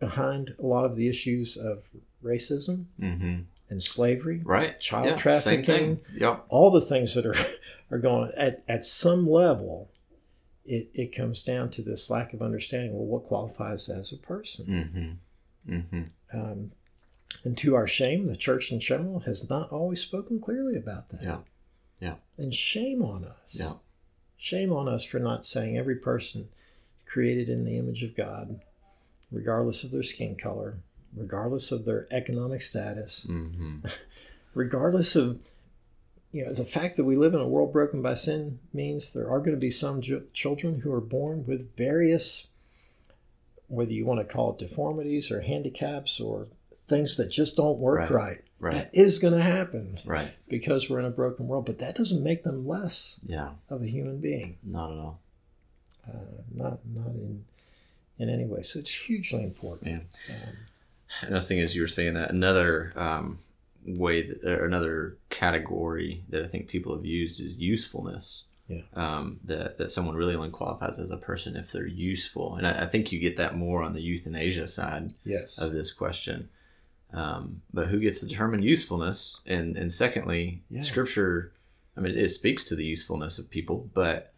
S2: behind a lot of the issues of racism
S1: Mm-hmm.
S2: and slavery,
S1: Right.
S2: Child
S1: yeah.
S2: trafficking.
S1: Yep.
S2: all the things that are are going at at some level, it it comes down to this lack of understanding. Well, what qualifies as a person?
S1: Mm-hmm. Mm-hmm.
S2: Um, and to our shame, the church in general has not always spoken clearly about that.
S1: Yeah. Yeah.
S2: And shame on us.
S1: Yeah.
S2: Shame on us for not saying every person created in the image of God, regardless of their skin color, regardless of their economic status,
S1: Mm-hmm.
S2: regardless of you know the fact that we live in a world broken by sin means there are going to be some ju- children who are born with various whether you want to call it deformities or handicaps or things that just don't work
S1: Right.
S2: right,
S1: Right.
S2: that is going to happen
S1: Right.
S2: because we're in a broken world but that doesn't make them less
S1: Yeah.
S2: of a human being
S1: Not at all.
S2: uh, not not in in any way so it's hugely important
S1: Yeah.
S2: um,
S1: And I was thinking as you were saying that another um, way that, or another category that I think people have used is usefulness.
S2: Yeah.
S1: Um, that that someone really only qualifies as a person if they're useful, and I, I think you get that more on the euthanasia side
S2: yes
S1: of this question. Um, but who gets to determine usefulness? And and secondly,
S2: Yeah.
S1: Scripture, I mean, it speaks to the usefulness of people, but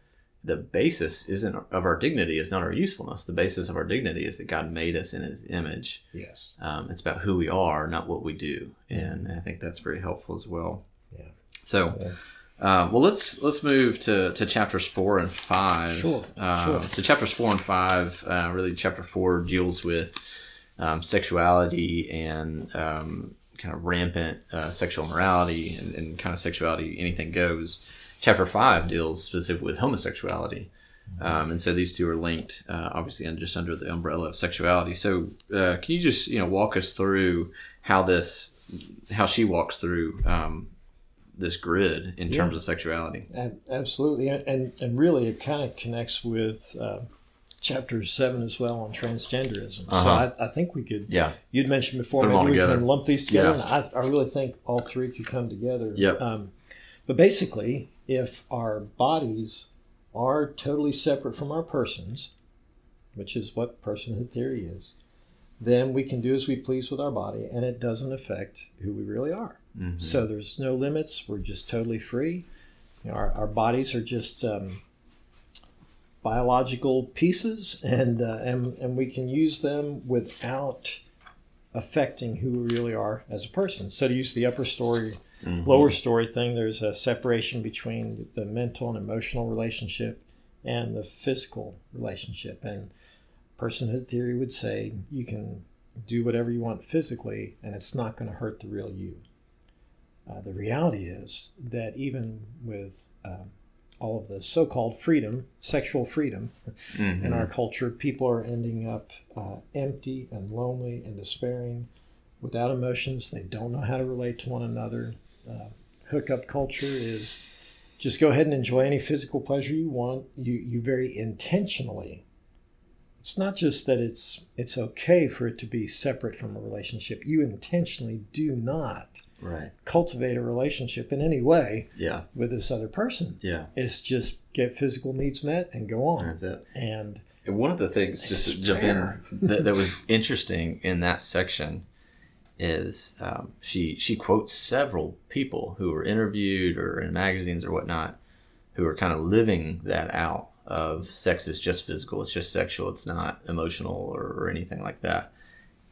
S1: the basis isn't of our dignity is not our usefulness. The basis of our dignity is that God made us in His image.
S2: yes
S1: Um, it's about who we are, not what we do, and I think that's very helpful as well.
S2: Yeah.
S1: So,
S2: Yeah.
S1: um, well, let's let's move to, to chapters four and five.
S2: Sure,
S1: Um,
S2: sure.
S1: So, chapters four and five, uh, really, chapter four deals with um, sexuality and um, kind of rampant uh, sexual morality and, and kind of sexuality, anything goes. Chapter five deals specifically with homosexuality. Um, and so these two are linked, uh, obviously, and just under the umbrella of sexuality. So, uh, can you just you know walk us through how this, how she walks through um, this grid in terms of sexuality?
S2: Absolutely, and and, and really, it kind of connects with uh, chapter seven as well on transgenderism. So
S1: Uh-huh.
S2: I, I think we could.
S1: Yeah,
S2: You'd mentioned before,
S1: Put
S2: maybe we
S1: together.
S2: can lump these together.
S1: Yeah.
S2: I, I really think all three could come together.
S1: Yep.
S2: Um, but basically, if our bodies are totally separate from our persons, which is what personhood theory is, then we can do as we please with our body, and it doesn't affect who we really are.
S1: Mhm.
S2: So there's no limits. We're just totally free. You know, our, our bodies are just um, biological pieces, and, uh, and and we can use them without affecting who we really are as a person. So to use the upper story,
S1: Mhm.
S2: lower story thing, there's a separation between the mental and emotional relationship and the physical relationship. And personhood theory would say you can do whatever you want physically, and it's not going to hurt the real you. Uh, the reality is that even with um, all of the so-called freedom, sexual freedom
S1: Mhm.
S2: in our culture, people are ending up uh, empty and lonely and despairing, without emotions. They don't know how to relate to one another. Uh, hookup culture is just go ahead and enjoy any physical pleasure you want. You you very intentionally. It's not just that it's it's okay for it to be separate from a relationship. You intentionally do not
S1: right.
S2: cultivate a relationship in any way
S1: Yeah,
S2: with this other person.
S1: yeah,
S2: It's just get physical needs met and go on.
S1: that's it.
S2: And
S1: And one of the things, just to jump in, that, that was interesting in that section is um, she she quotes several people who were interviewed or in magazines or whatnot, who are kind of living that out of sex is just physical, it's just sexual, it's not emotional or, or anything like that.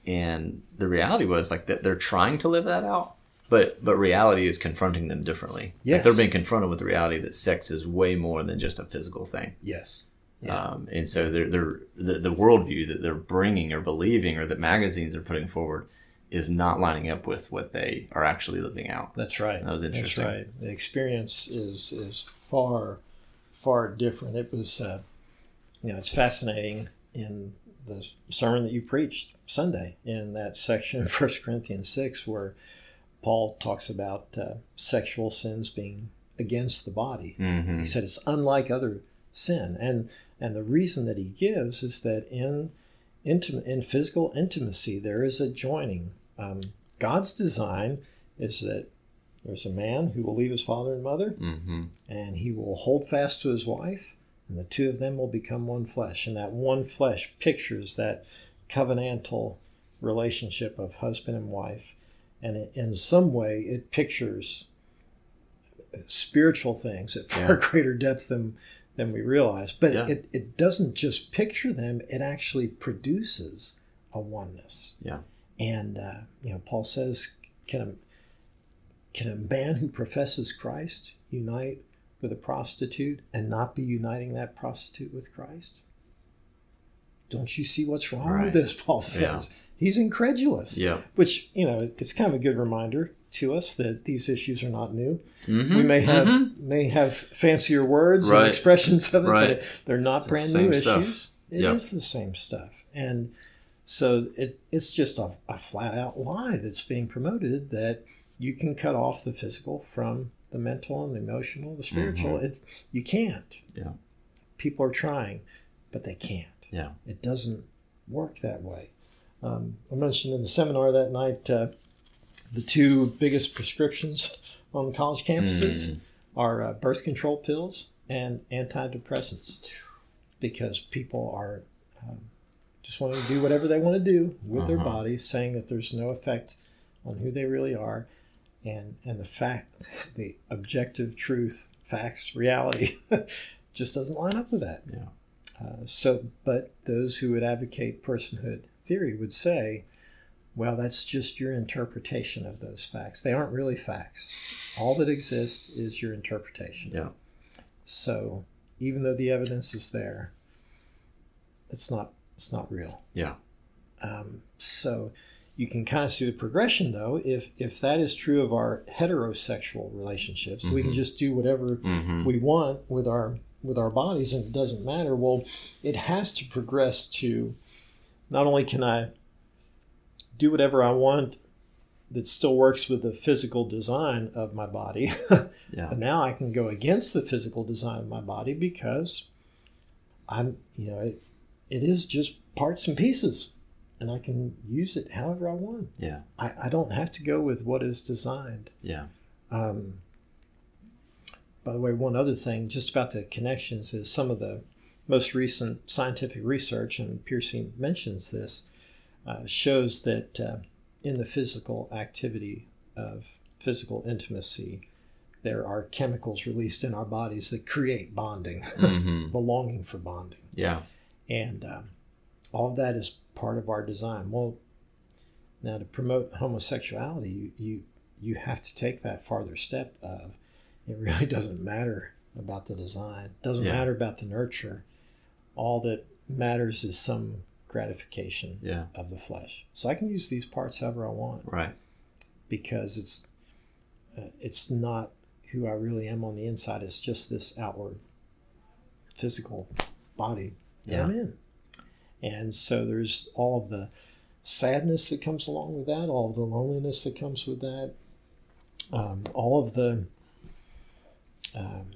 S1: And the reality was like that they're trying to live that out, but but reality is confronting them differently. Like they're being confronted with the reality that sex is way more than just a physical thing.
S2: yes, Yeah.
S1: Um, and so they're, they're, the, the worldview that they're bringing or believing or that magazines are putting forward is not lining up with what they are actually living out.
S2: That's right.
S1: That was interesting.
S2: That's right. The experience is is far far different. It was, uh, you know, it's fascinating in the sermon that you preached Sunday in that section of First Corinthians six where Paul talks about uh, sexual sins being against the body.
S1: Mm-hmm.
S2: He said it's unlike other sin, and and the reason that he gives is that in intim- in physical intimacy there is a joining. Um, God's design is that there's a man who will leave his father and mother,
S1: Mm-hmm.
S2: and he will hold fast to his wife, and the two of them will become one flesh. And that one flesh pictures that covenantal relationship of husband and wife. And it, in some way, it pictures spiritual things at far
S1: Yeah.
S2: greater depth than, than we realize. But
S1: Yeah.
S2: it, it doesn't just picture them, it actually produces a oneness.
S1: Yeah.
S2: And, uh, you know, Paul says, can a, can a man who professes Christ unite with a prostitute and not be uniting that prostitute with Christ? Don't you see what's wrong
S1: Right.
S2: with this? Paul says.
S1: Yeah.
S2: He's incredulous.
S1: Yeah.
S2: Which, you know, it's kind of a good reminder to us that these issues are not new.
S1: Mm-hmm.
S2: We may have
S1: Mhm.
S2: may have fancier words
S1: Right.
S2: and expressions of it,
S1: Right.
S2: but they're not brand new
S1: stuff.
S2: issues. It is
S1: Yep.
S2: the same stuff. And so it, it's just a, a flat out lie that's being promoted that you can cut off the physical from the mental and the emotional, the spiritual. It you can't.
S1: Mm-hmm. Yeah.
S2: People are trying, but they can't.
S1: Yeah.
S2: It doesn't work that way. Um, I mentioned in the seminar that night uh, the two biggest prescriptions on college campuses
S1: Mm.
S2: are uh, birth control pills and antidepressants because people are um, just wanting to do whatever they want to do with their
S1: Uh-huh.
S2: bodies, saying that there's no effect on who they really are, and and the fact, the objective truth, facts, reality, just doesn't line up with that.
S1: Yeah.
S2: Uh, so, but those who would advocate personhood theory would say, well, that's just your interpretation of those facts. They aren't really facts. All that exists is your interpretation.
S1: Yeah.
S2: So, even though the evidence is there, it's not it's not real.
S1: Yeah.
S2: Um, so, you can kind of see the progression, though. If if that is true of our heterosexual relationships, we can
S1: Mhm.
S2: just do whatever
S1: Mm-hmm.
S2: we want with our with our bodies and it doesn't matter well it has to progress to not only can i do whatever i want that still works with the physical design of my body
S1: Yeah.
S2: but now i can go against the physical design of my body because i'm you know it, it is just parts and pieces and i can use it however i want
S1: Yeah.
S2: i, I don't have to go with what is designed
S1: Yeah.
S2: um, by the way, one other thing just about the connections is some of the most recent scientific research, and Pearcey mentions this, uh, shows that uh, in the physical activity of physical intimacy, there are chemicals released in our bodies that create bonding,
S1: Mm-hmm.
S2: the longing for bonding.
S1: Yeah.
S2: And um, all of that is part of our design. Well, now to promote homosexuality, you, you you have to take that farther step of it really doesn't matter about the design, doesn't
S1: Yeah.
S2: matter about the nurture. All that matters is some gratification
S1: Yeah.
S2: of the flesh. So I can use these parts however I want
S1: Right.
S2: because it's uh, it's not who I really am on the inside. It's just this outward physical body that
S1: Yeah.
S2: I'm in. And so there's all of the sadness that comes along with that, all of the loneliness that comes with that, um, all of the um,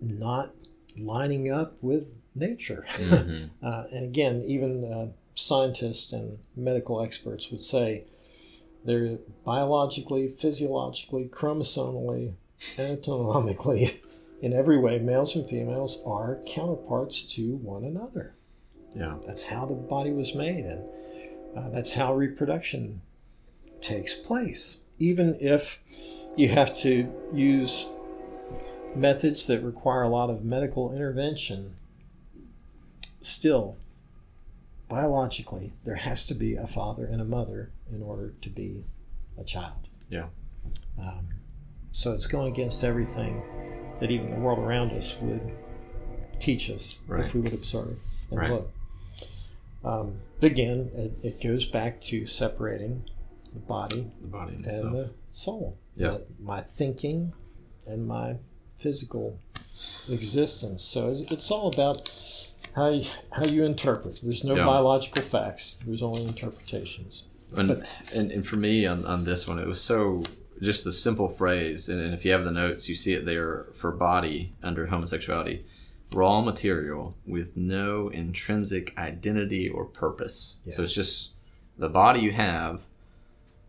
S2: not lining up with nature.
S1: Mhm.
S2: Uh, and again, even uh, scientists and medical experts would say they're biologically, physiologically, chromosomally, anatomically, in every way, males and females are counterparts to one another.
S1: Yeah.
S2: That's how the body was made, and uh, that's how reproduction takes place. Even if you have to use methods that require a lot of medical intervention, still, biologically, there has to be a father and a mother in order to be a child.
S1: Yeah.
S2: Um, so it's going against everything that even the world around us would teach us
S1: Right.
S2: if we would observe and
S1: Right.
S2: look. Um, but again, it, it goes back to separating the body
S1: The body and
S2: and the soul.
S1: Yeah.
S2: The- my thinking and my physical existence. So it's, it's all about how you, how you interpret. There's no
S1: Yeah.
S2: biological facts. There's only interpretations.
S1: And,
S2: But-
S1: and and for me on, on this one, it was so just the simple phrase, and, and if you have the notes, you see it there for body under homosexuality raw material with no intrinsic identity or purpose.
S2: Yeah.
S1: So it's just the body you have,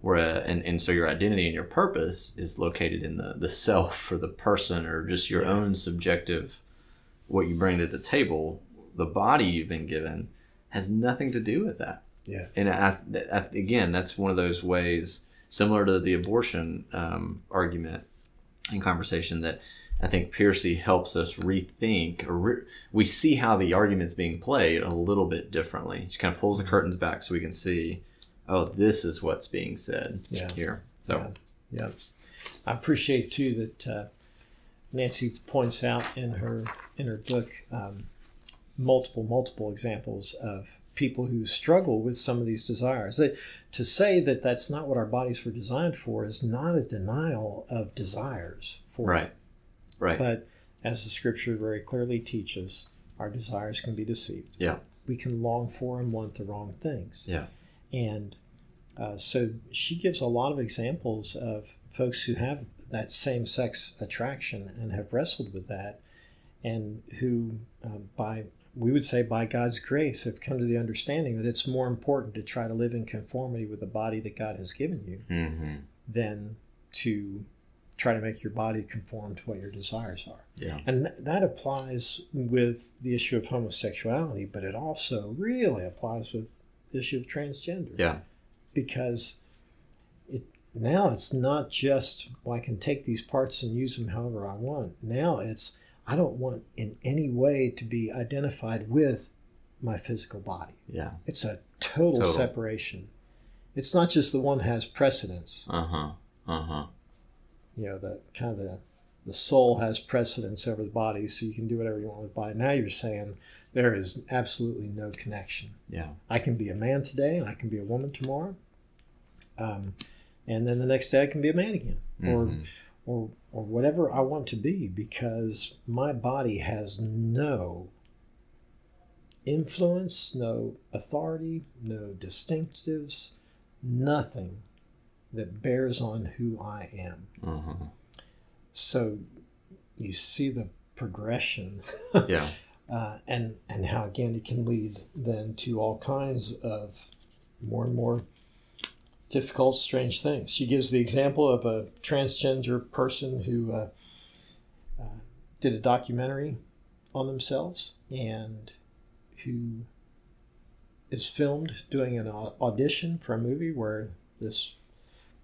S1: where and, and so your identity and your purpose is located in the, the self or the person or just your
S2: Yeah.
S1: own subjective what you bring to the table. The body you've been given has nothing to do with that.
S2: Yeah.
S1: And I, I, again, that's one of those ways similar to the abortion um, argument and conversation that I think Pearcey helps us rethink, or re- we see how the argument's being played a little bit differently. She kind of pulls the curtains back so we can see, oh, this is what's being said
S2: Yeah.
S1: here. So,
S2: Yeah. I appreciate too that uh, Nancy points out in her in her book um, multiple multiple examples of people who struggle with some of these desires. That to say that that's not what our bodies were designed for is not a denial of desires for
S1: right, right,
S2: But as the scripture very clearly teaches, our desires can be deceived.
S1: Yeah.
S2: We can long for and want the wrong things.
S1: yeah,
S2: And uh, so she gives a lot of examples of folks who have that same sex attraction and have wrestled with that, and who, um, by we would say by God's grace, have come to the understanding that it's more important to try to live in conformity with the body that God has given you
S1: mm-hmm.
S2: than to try to make your body conform to what your desires are.
S1: yeah,
S2: And th- that applies with the issue of homosexuality, but it also really applies with the issue of transgender
S1: yeah,
S2: because it now it's not just well, I can take these parts and use them however I want. Now it's I don't want in any way to be identified with my physical body.
S1: yeah,
S2: It's a total,
S1: Total.
S2: separation. It's not just the one has precedence.
S1: uh huh, uh huh,
S2: You know, the kind of the the soul has precedence over the body, so you can do whatever you want with the body. Now you're saying there is absolutely no connection.
S1: yeah,
S2: I can be a man today and I can be a woman tomorrow. Um, and then the next day I can be a man again or,
S1: Mhm.
S2: or, or whatever I want to be because my body has no influence, no authority, no distinctives, nothing that bears on who I am.
S1: uh-huh.
S2: So you see the progression
S1: yeah,
S2: uh, and and how again it can lead then to all kinds of more and more difficult, strange things. She gives the example of a transgender person who uh, uh, did a documentary on themselves and who is filmed doing an audition for a movie where this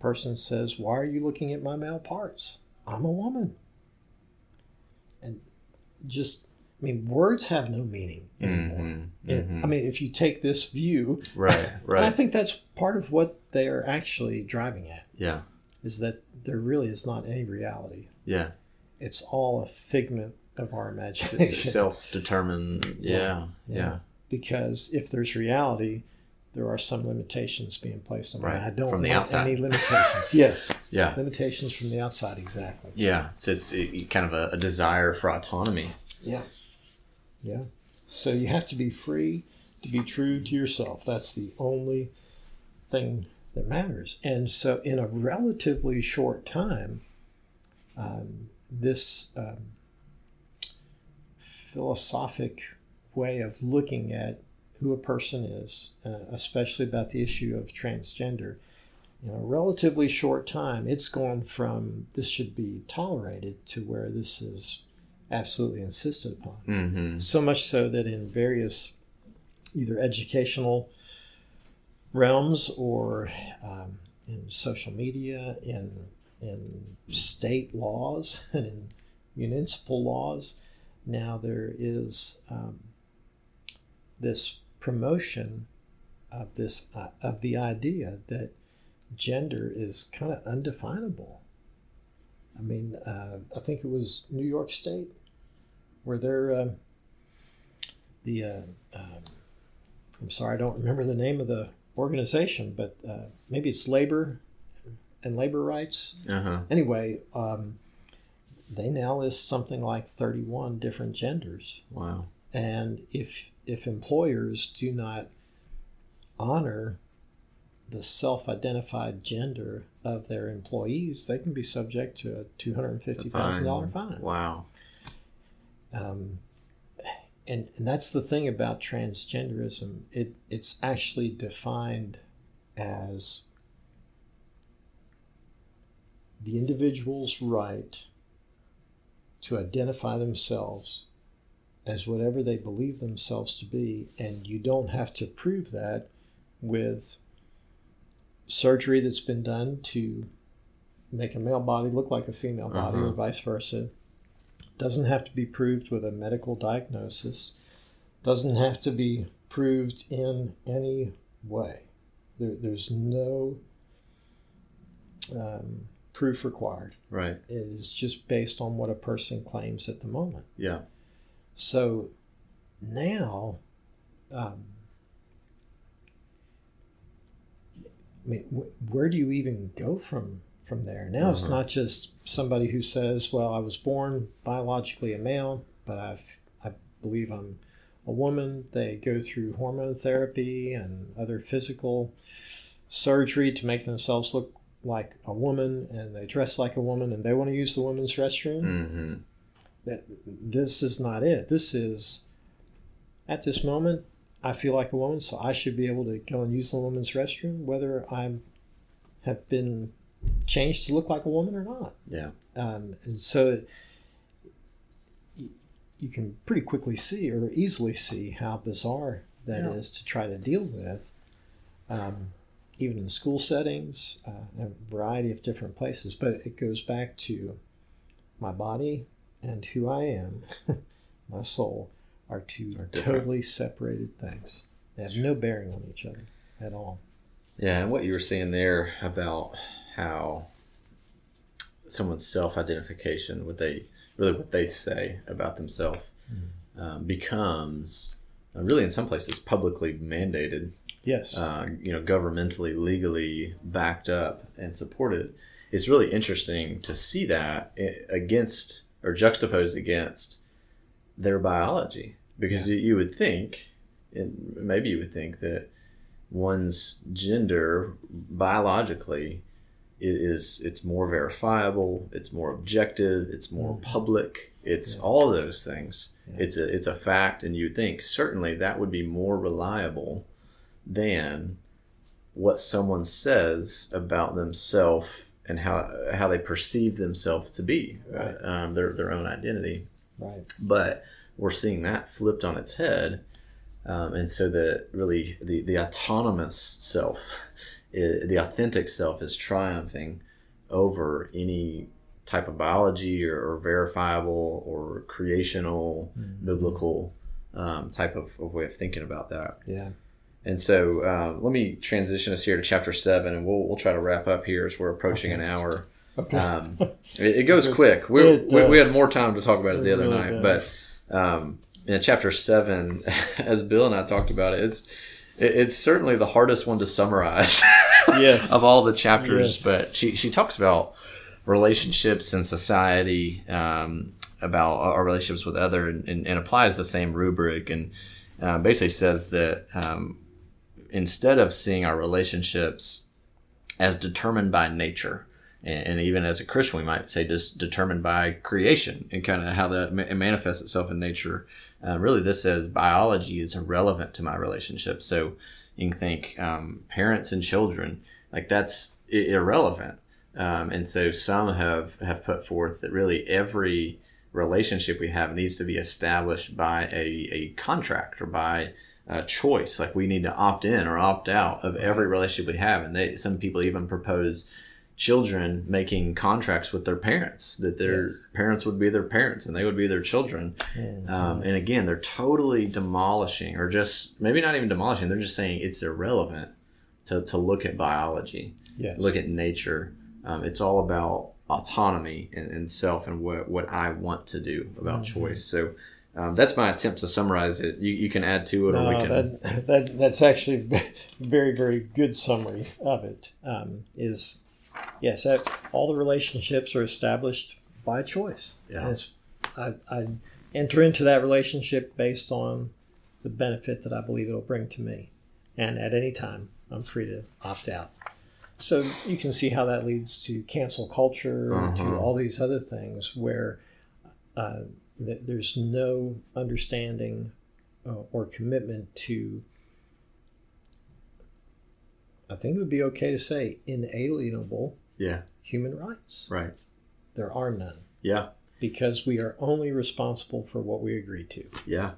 S2: person says, "Why are you looking at my male parts? I'm a woman." And just I mean, words have no meaning anymore.
S1: Mhm,
S2: It-
S1: mhm.
S2: I mean, if you take this view,
S1: right,
S2: right. I think that's part of what they are actually driving at
S1: yeah,
S2: is that there really is not any reality.
S1: yeah,
S2: It's all a figment of our
S1: It's
S2: imagination.
S1: self-determined, yeah, yeah,
S2: Because if there's reality, there are some limitations being placed on.
S1: Right,
S2: I don't
S1: from the
S2: want
S1: outside.
S2: any limitations. yes,
S1: yeah.
S2: limitations from the outside. Exactly.
S1: Yeah, so it's it, kind of a, a desire for autonomy.
S2: Yeah. Yeah. So you have to be free to be true to yourself. That's the only thing that matters. And so, in a relatively short time, um, this um, philosophic way of looking at who a person is, uh, especially about the issue of transgender, in a relatively short time, it's gone from this should be tolerated to where this is absolutely insisted upon.
S1: Mm-hmm.
S2: So much so that in various either educational realms or um, in social media, in in state laws and in municipal laws, now there is um, this promotion of this uh, of the idea that gender is kind of undefinable. I mean, uh, I think it was New York State where they're uh, the uh, um, I'm sorry, I don't remember the name of the organization, but uh, maybe it's labor and labor rights.
S1: Uh-huh.
S2: Anyway, um, they now list something like 31 different genders,
S1: Wow.
S2: and if if employers do not honor the self-identified gender of their employees, they can be subject to a two hundred and fifty thousand dollar fine.
S1: Wow.
S2: Um, and, and that's the thing about transgenderism. It it's actually defined as the individual's right to identify themselves as whatever they believe themselves to be, and you don't have to prove that with surgery that's been done to make a male body look like a female body
S1: Uh-huh.
S2: or vice versa. Doesn't have to be proved with a medical diagnosis. Doesn't have to be proved in any way. There, there's no um, proof required.
S1: Right.
S2: It is just based on what a person claims at the moment.
S1: Yeah.
S2: So now, um, I mean, wh- where do you even go from from there? Now it's
S1: Uh-huh.
S2: not just somebody who says, "Well, I was born biologically a male, but I've I believe I'm a woman." They go through hormone therapy and other physical surgery to make themselves look like a woman, and they dress like a woman, and they want to use the women's restroom
S1: Mm-hmm.
S2: That this is not it. This is at this moment I feel like a woman, so I should be able to go and use the woman's restroom, whether I have been changed to look like a woman or not.
S1: Yeah.
S2: Um, and so you, you can pretty quickly see or easily see how bizarre that is
S1: Yeah.
S2: to try to deal with, um, even in school settings, uh, a variety of different places. But it goes back to my body and who I am, my soul, are two
S1: Are
S2: totally separated things. They have no bearing on each other at all.
S1: Yeah, and what you were saying there about how someone's self-identification, what they really what they say about themselves, um, becomes uh, really in some places publicly mandated,
S2: Yes.
S1: uh, you know, governmentally, legally backed up and supported. It's really interesting to see that against or juxtaposed against their biology, because you, you would think, and maybe you would think that one's gender biologically i- is it's more verifiable, it's more objective, it's more
S2: Mhm.
S1: public, it's
S2: Yeah.
S1: all those things.
S2: Yeah.
S1: It's a it's a fact, and you'd think certainly that would be more reliable than what someone says about themselves and how how they perceive themselves to be,
S2: Right.
S1: um, their their own identity
S2: right.
S1: but we're seeing that flipped on its head um, and so the really the, the autonomous self i the authentic self is triumphing over any type of biology or, or verifiable or creational
S2: Mhm.
S1: biblical um, type of, of way of thinking about that
S2: Yeah.
S1: And so uh, let me transition us here to chapter 7 and we'll, we'll try to wrap up here as we're approaching
S2: Okay.
S1: an hour
S2: Okay.
S1: um, it, it goes quick. We,
S2: It
S1: we, we had more time to talk about it the other
S2: really
S1: night,
S2: does.
S1: but um, in chapter seven, as Bill and I talked about it, it's it, it's certainly the hardest one to summarize
S2: yes.
S1: of all the chapters.
S2: Yes.
S1: But she she talks about relationships in society, um, about our relationships with other, and, and, and applies the same rubric, and uh, basically says that um, instead of seeing our relationships as determined by nature, and, and even as a Christian, we might say just determined by creation and kind of how that ma- manifests itself in nature. Uh, really, this says biology is irrelevant to my relationship. So you can think um, parents and children, like that's irrelevant. Um, and so some have, have put forth that really every relationship we have needs to be established by a, a contract or by a choice. Like we need to opt in or opt out of every relationship we have. And they, some people even propose children making contracts with their parents that their
S2: Yes.
S1: parents would be their parents and they would be their children
S2: Mhm.
S1: um, and again they're totally demolishing or just maybe not even demolishing they're just saying it's irrelevant to, to look at biology
S2: yes.
S1: look at nature um, it's all about autonomy and, and self and what, what i want to do about
S2: Mhm.
S1: choice so um, that's my attempt to summarize it you, you can add to it or we can
S2: that, that that's actually a very very good summary of it. Um, is yes, that, all the relationships are established by choice.
S1: Yeah.
S2: And it's, I, I enter into that relationship based on the benefit that I believe it'll bring to me, and at any time I'm free to opt out. So you can see how that leads to cancel culture, uh-huh. to all these other things where uh, there's no understanding uh, or commitment to. I think it would be okay to say inalienable.
S1: Yeah.
S2: Human rights.
S1: Right.
S2: There are none.
S1: Yeah.
S2: Because we are only responsible for what we agree to.
S1: Yeah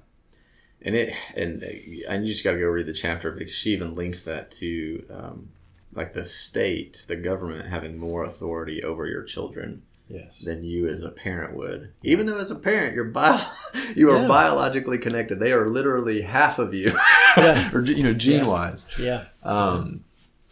S1: and it and and you just got to go read the chapter because she even links that to um, like the state, the government having more authority over your children.
S2: Yes.
S1: Than you as a parent would. Even though as a parent you're bio- you are yeah. biologically connected. They are literally half of you. Yeah. or you know, gene wise.
S2: Yeah.
S1: Um,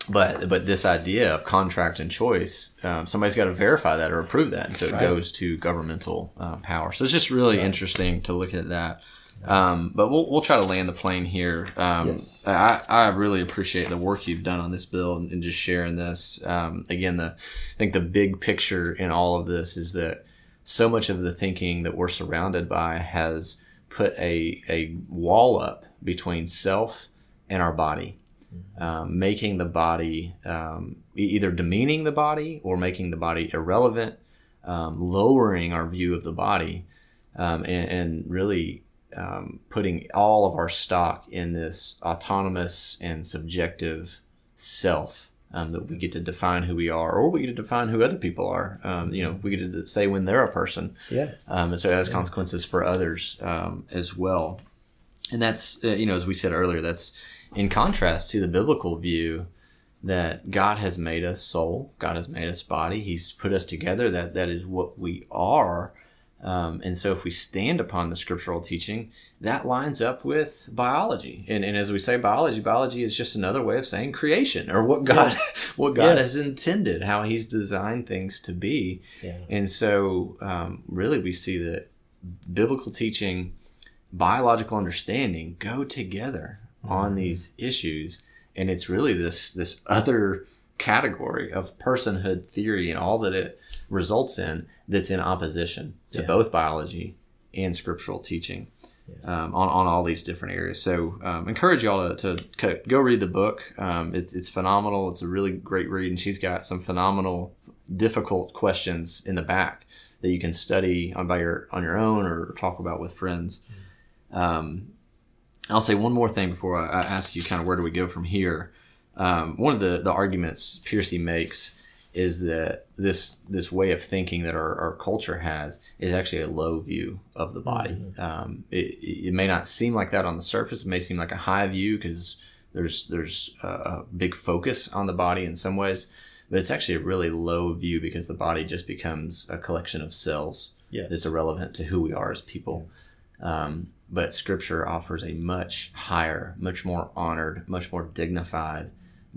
S1: but but this idea of contract and choice, um, somebody's got to verify that or approve that, and so it right. goes to governmental uh, power. So it's just really right. interesting to look at that. Um, but we'll, we'll try to land the plane here. Um, yes. I, I really appreciate the work you've done on this bill and, and just sharing this. Um, again, the I think the big picture in all of this is that so much of the thinking that we're surrounded by has put a, a wall up between self and our body, mm-hmm. um, making the body um, either demeaning the body or making the body irrelevant, um, lowering our view of the body, um, and, and really um, putting all of our stock in this autonomous and subjective self um, that we get to define who we are, or we get to define who other people are. Um, you know, we get to say when they're a person.
S2: Yeah.
S1: Um, and so it has yeah. consequences for others um, as well. And that's, uh, you know, as we said earlier, that's in contrast to the biblical view that God has made us soul, God has made us body, He's put us together. That that is what we are. Um, and so, if we stand upon the scriptural teaching, that lines up with biology. And, and as we say biology, biology is just another way of saying creation or what God yes. what God yes. has intended, how He's designed things to be.
S2: Yeah.
S1: And so, um, really, we see that biblical teaching, biological understanding go together mm-hmm. on these issues. And it's really this this other category of personhood theory and all that it results in that's in opposition to yeah. both biology and scriptural teaching yeah. um, on, on all these different areas. So um, encourage y'all to, to go read the book. Um, it's, it's phenomenal. It's a really great read, and she's got some phenomenal, difficult questions in the back that you can study on by your on your own or talk about with friends. Mm-hmm. I'll say one more thing before I, I, ask you kind of where do we go from here. Um, one of the, the arguments Pearcey makes is that this this way of thinking that our, our culture has is actually a low view of the body. Mm-hmm. Um, it, it may not seem like that on the surface. It may seem like a high view because there's there's a big focus on the body in some ways, but it's actually a really low view because the body just becomes a collection of cells
S2: yes.
S1: that's irrelevant to who we are as people. Um, but Scripture offers a much higher, much more honored, much more dignified,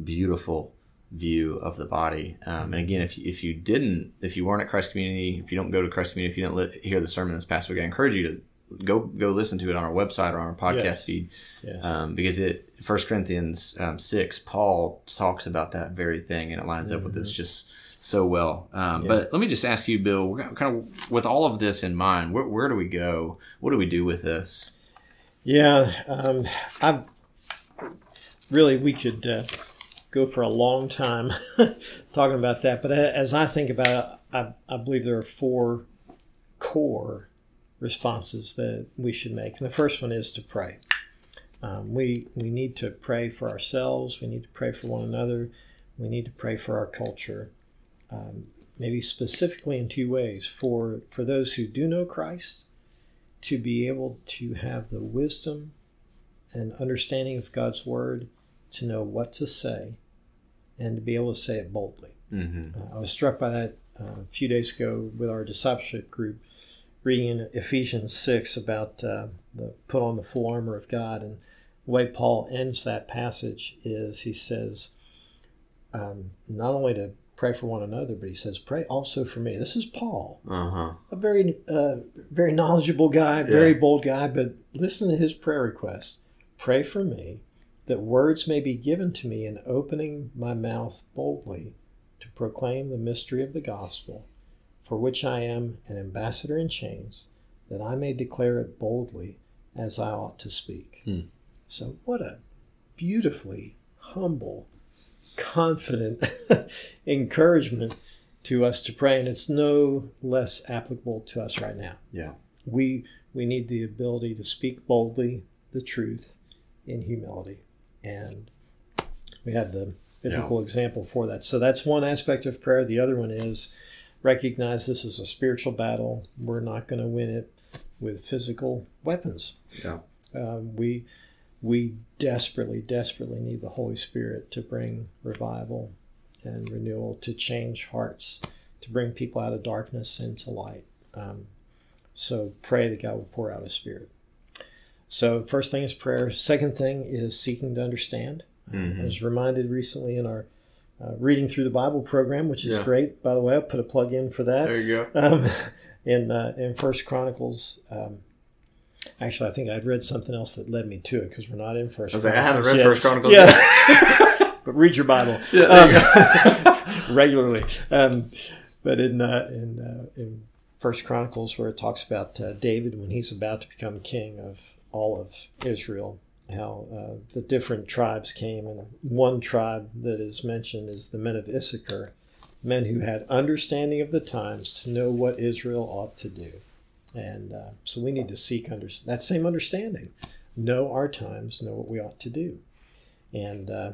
S1: beautiful view of the body. Um, and again, if you, if you didn't, if you weren't at Christ Community, if you don't go to Christ Community, if you didn't li- hear the sermon this past week, I encourage you to go go listen to it on our website or on our podcast yes. feed, yes. Um, because it First Corinthians um, six, Paul talks about that very thing, and it lines mm-hmm. up with this mm-hmm. just so well. Um, yeah. But let me just ask you, Bill, kind of with all of this in mind, where, where do we go? What do we do with this?
S2: Yeah, um, I really we could. Uh, go for a long time talking about that. But as I think about it, I, I believe there are four core responses that we should make. And the first one is to pray. Um, we, we need to pray for ourselves, we need to pray for one another, we need to pray for our culture. Um, maybe specifically in two ways for, for those who do know Christ, to be able to have the wisdom and understanding of God's Word to know what to say and to be able to say it boldly.
S1: Mm-hmm.
S2: Uh, I was struck by that uh, a few days ago with our discipleship group, reading in Ephesians 6 about uh, the put on the full armor of God. And the way Paul ends that passage is he says, um, not only to pray for one another, but he says, pray also for me. This is Paul,
S1: uh-huh.
S2: a very, uh, very knowledgeable guy, very yeah. bold guy, but listen to his prayer request. Pray for me that words may be given to me in opening my mouth boldly to proclaim the mystery of the gospel, for which I am an ambassador in chains, that I may declare it boldly as I ought to speak.
S1: Hmm.
S2: So, what a beautifully humble, confident encouragement to us to pray, and it's no less applicable to us right now.
S1: Yeah.
S2: We we need the ability to speak boldly the truth in humility, and we have the biblical example for that. So that's one aspect of prayer. The other one is recognize this is a spiritual battle. We're not going to win it with physical weapons.
S1: Yeah.
S2: Um, we we desperately, desperately need the Holy Spirit to bring revival and renewal, to change hearts, to bring people out of darkness into light. Um, so pray that God will pour out His Spirit. So first thing is prayer. Second thing is seeking to understand.
S1: Mhm.
S2: I was reminded recently in our uh, reading through the Bible program, which is
S1: Yeah.
S2: great. By the way, I'll put a plug in for that
S1: There you go.
S2: um, in uh, in First Chronicles. Um, actually, I think I'd read something else that led me to it because we're not in First.
S1: I was like, I haven't read
S2: yet.
S1: First Chronicles
S2: Yeah, but read your Bible
S1: Yeah, there you
S2: um, regularly. Um, but in uh, in uh, in First Chronicles, where it talks about uh, David when he's about to become king of all of Israel, how uh, the different tribes came, and one tribe that is mentioned is the men of Issachar, men who had understanding of the times to know what Israel ought to do. And uh, so we need to seek under that same understanding, know our times, know what we ought to do. And uh,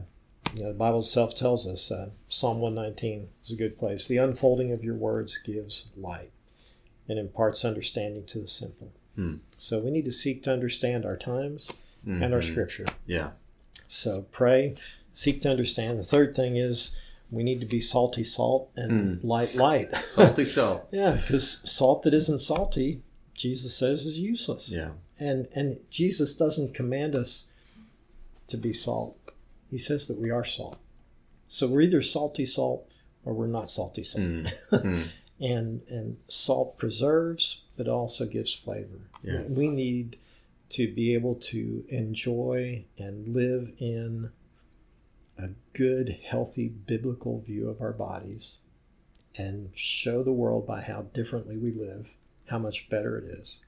S2: you know, the Bible itself tells us uh, Psalm 119 is a good place. The unfolding of your words gives light and imparts understanding to the simple.
S1: Hmm.
S2: So we need to seek to understand our times and our
S1: Mhm.
S2: scripture.
S1: Yeah.
S2: So pray, seek to understand. The third thing is we need to be salty salt and light light.
S1: Salty salt.
S2: yeah, because salt that isn't salty, Jesus says, is useless.
S1: Yeah.
S2: And and Jesus doesn't command us to be salt. He says that we are salt. So we're either salty salt or we're not salty salt.
S1: Mm. Mm.
S2: And and salt preserves, but also gives flavor.
S1: Yeah.
S2: We need to be able to enjoy and live in a good, healthy biblical view of our bodies and show the world by how differently we live how much better it is.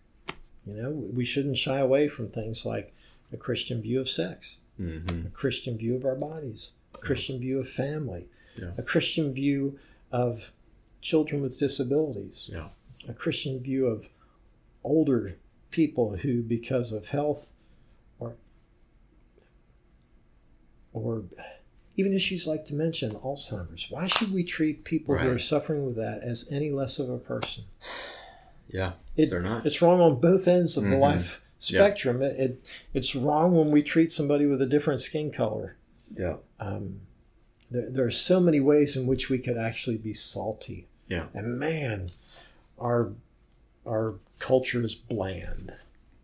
S2: You know, we shouldn't shy away from things like a Christian view of sex,
S1: Mhm.
S2: a Christian view of our bodies, a Christian view of family,
S1: Yeah.
S2: a Christian view of children with disabilities,
S1: Yeah.
S2: A Christian view of older people who, because of health or or even issues like dementia and Alzheimer's, why should we treat people who are suffering with that as any less of a person?
S1: Yeah.
S2: It-
S1: They're not.
S2: It's wrong on both ends of the
S1: Mhm.
S2: life
S1: Yeah.
S2: spectrum. It, it it's wrong when we treat somebody with a different skin color.
S1: Yeah.
S2: Um, there, there are so many ways in which we could actually be salty.
S1: Yeah.
S2: And man, our our culture is bland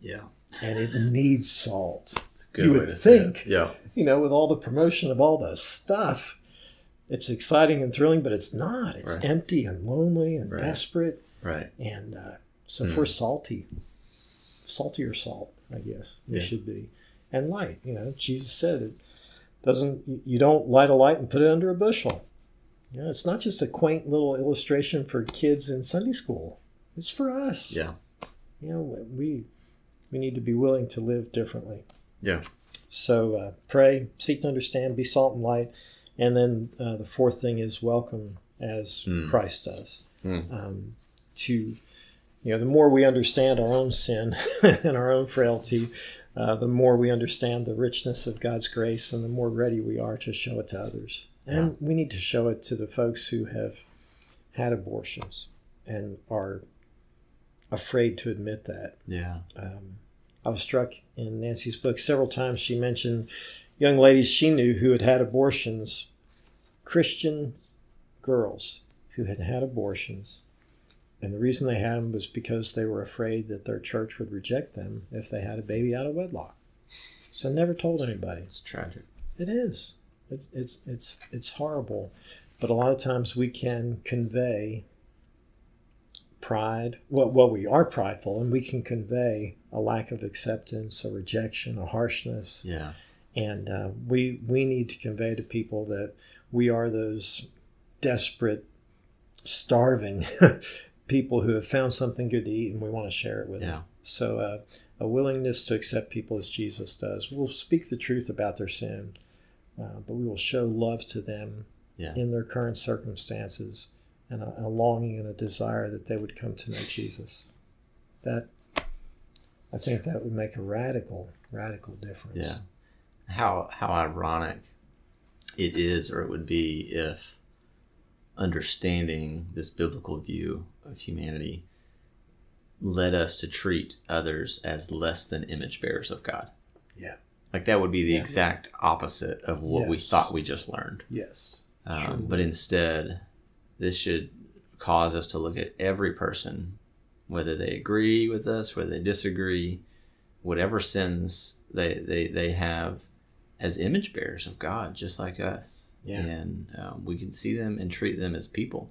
S1: Yeah.
S2: and it needs salt.
S1: It's a good
S2: You
S1: way
S2: would
S1: to say it.
S2: think.
S1: Yeah.
S2: You know, with all the promotion of all the stuff, it's exciting and thrilling, but it's not. It's
S1: Right.
S2: empty and lonely and
S1: Right.
S2: desperate.
S1: Right.
S2: And uh, so if
S1: Mm.
S2: we're salty, or salt, I guess we
S1: Yeah.
S2: should be, and light. You know, Jesus said it doesn't. You don't light a light and put it under a bushel. Know, it's not just a quaint little illustration for kids in Sunday school. It's for us.
S1: Yeah.
S2: You know, we we need to be willing to live differently.
S1: Yeah.
S2: So uh, pray, seek to understand, be salt and light, and then uh, the fourth thing is welcome as
S1: Mm.
S2: Christ does.
S1: Mm.
S2: Um, to you know, the more we understand our own sin and our own frailty, uh, the more we understand the richness of God's grace, and the more ready we are to show it to others. And we need to show it to the folks who have had abortions and are afraid to admit that.
S1: Yeah.
S2: Um, I was struck in Nancy's book several times. She mentioned young ladies she knew who had had abortions, Christian girls who had had abortions. And the reason they had them was because they were afraid that their church would reject them if they had a baby out of wedlock. So never told anybody.
S1: It's tragic.
S2: It is. It's it's it's it's horrible, but a lot of times we can convey pride. Well, well, we are prideful, and we can convey a lack of acceptance, a rejection, a harshness,
S1: Yeah.
S2: and uh, we we need to convey to people that we are those desperate, starving people who have found something good to eat, and we want to share it with them.
S1: Yeah.
S2: So uh, a willingness to accept people as Jesus does. We'll speak the truth about their sin, uh, but we will show love to them
S1: Yeah.
S2: in their current circumstances and a, a longing and a desire that they would come to know Jesus. That I think that would make a radical, radical difference.
S1: Yeah. How how ironic it is, or it would be, if understanding this biblical view of humanity led us to treat others as less than image bearers of God.
S2: Yeah.
S1: Like that would be the
S2: Yeah.
S1: exact opposite of what we thought we just learned.
S2: Yes.
S1: Um, But instead, this should cause us to look at every person, whether they agree with us, whether they disagree, whatever sins they, they, they have, as image bearers of God, just like us.
S2: Yeah.
S1: And um, we can see them and treat them as people.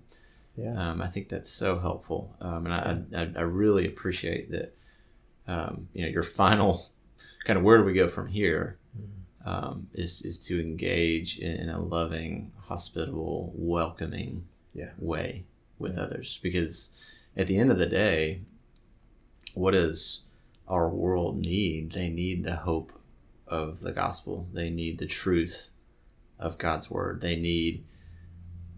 S2: Yeah.
S1: Um, I think that's so helpful. Um, and I, I, I really appreciate that, um, you know, your final kind of where do we go from here
S2: Mm.
S1: um, is, is to engage in, in a loving, hospitable, welcoming
S2: Yeah.
S1: way with
S2: Yeah.
S1: others. Because at the end of the day, what does our world need? They need the hope of the gospel. They need the truth of God's word. They need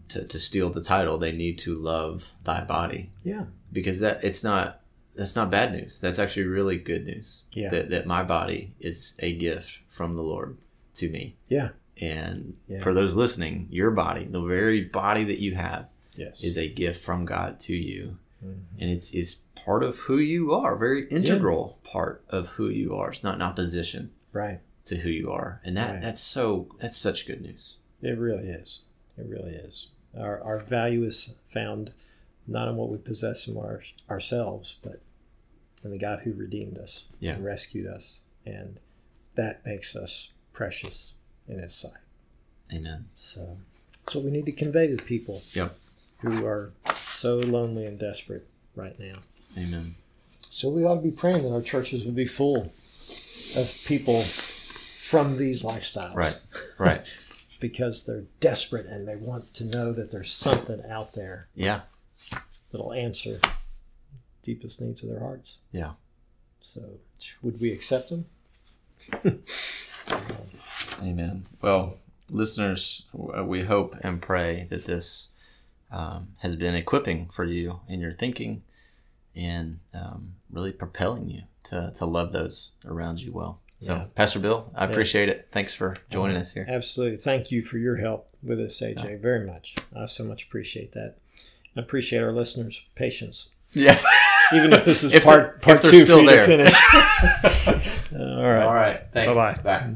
S1: to, to steal the title. They need to love thy body
S2: Yeah.
S1: because that it's not that's not bad news. That's actually really good news.
S2: Yeah.
S1: That that my body is a gift from the Lord to me.
S2: Yeah.
S1: And
S2: Yeah.
S1: for those listening, your body, the very body that you have,
S2: Yes.
S1: is a gift from God to you.
S2: Mhm.
S1: And it's is part of who you are, very integral part of who you are. It's not in opposition
S2: Right.
S1: to who you are. And that
S2: Right.
S1: that's so that's such good news.
S2: It really is. It really is. Our, our value is found not on what we possess in our, ourselves, but in the God who redeemed us
S1: Yeah.
S2: and rescued us. And that makes us precious in His sight.
S1: Amen.
S2: So that's what we need to convey to people
S1: Yep.
S2: who are so lonely and desperate right now.
S1: Amen.
S2: So we ought to be praying that our churches would be full of people from these lifestyles.
S1: Right. Right.
S2: because they're desperate and they want to know that there's something out there
S1: Yeah.
S2: That'll answer deepest needs of their hearts.
S1: Yeah.
S2: So, would we accept them?
S1: Amen. Well, listeners, we hope and pray that this um, has been equipping for you in your thinking and um, really propelling you to, to love those around you well. So,
S2: Yeah.
S1: Pastor Bill, I appreciate it. Thanks for joining us here.
S2: Absolutely. Thank you for your help with this, AJ, very much. I so much appreciate that. I appreciate our listeners' patience.
S1: Yeah.
S2: Even if this is
S1: If
S2: part, part
S1: if
S2: two
S1: still
S2: for you
S1: there.
S2: to finish. All right.
S1: All right. Thanks.
S2: Bye-bye.
S1: Bye.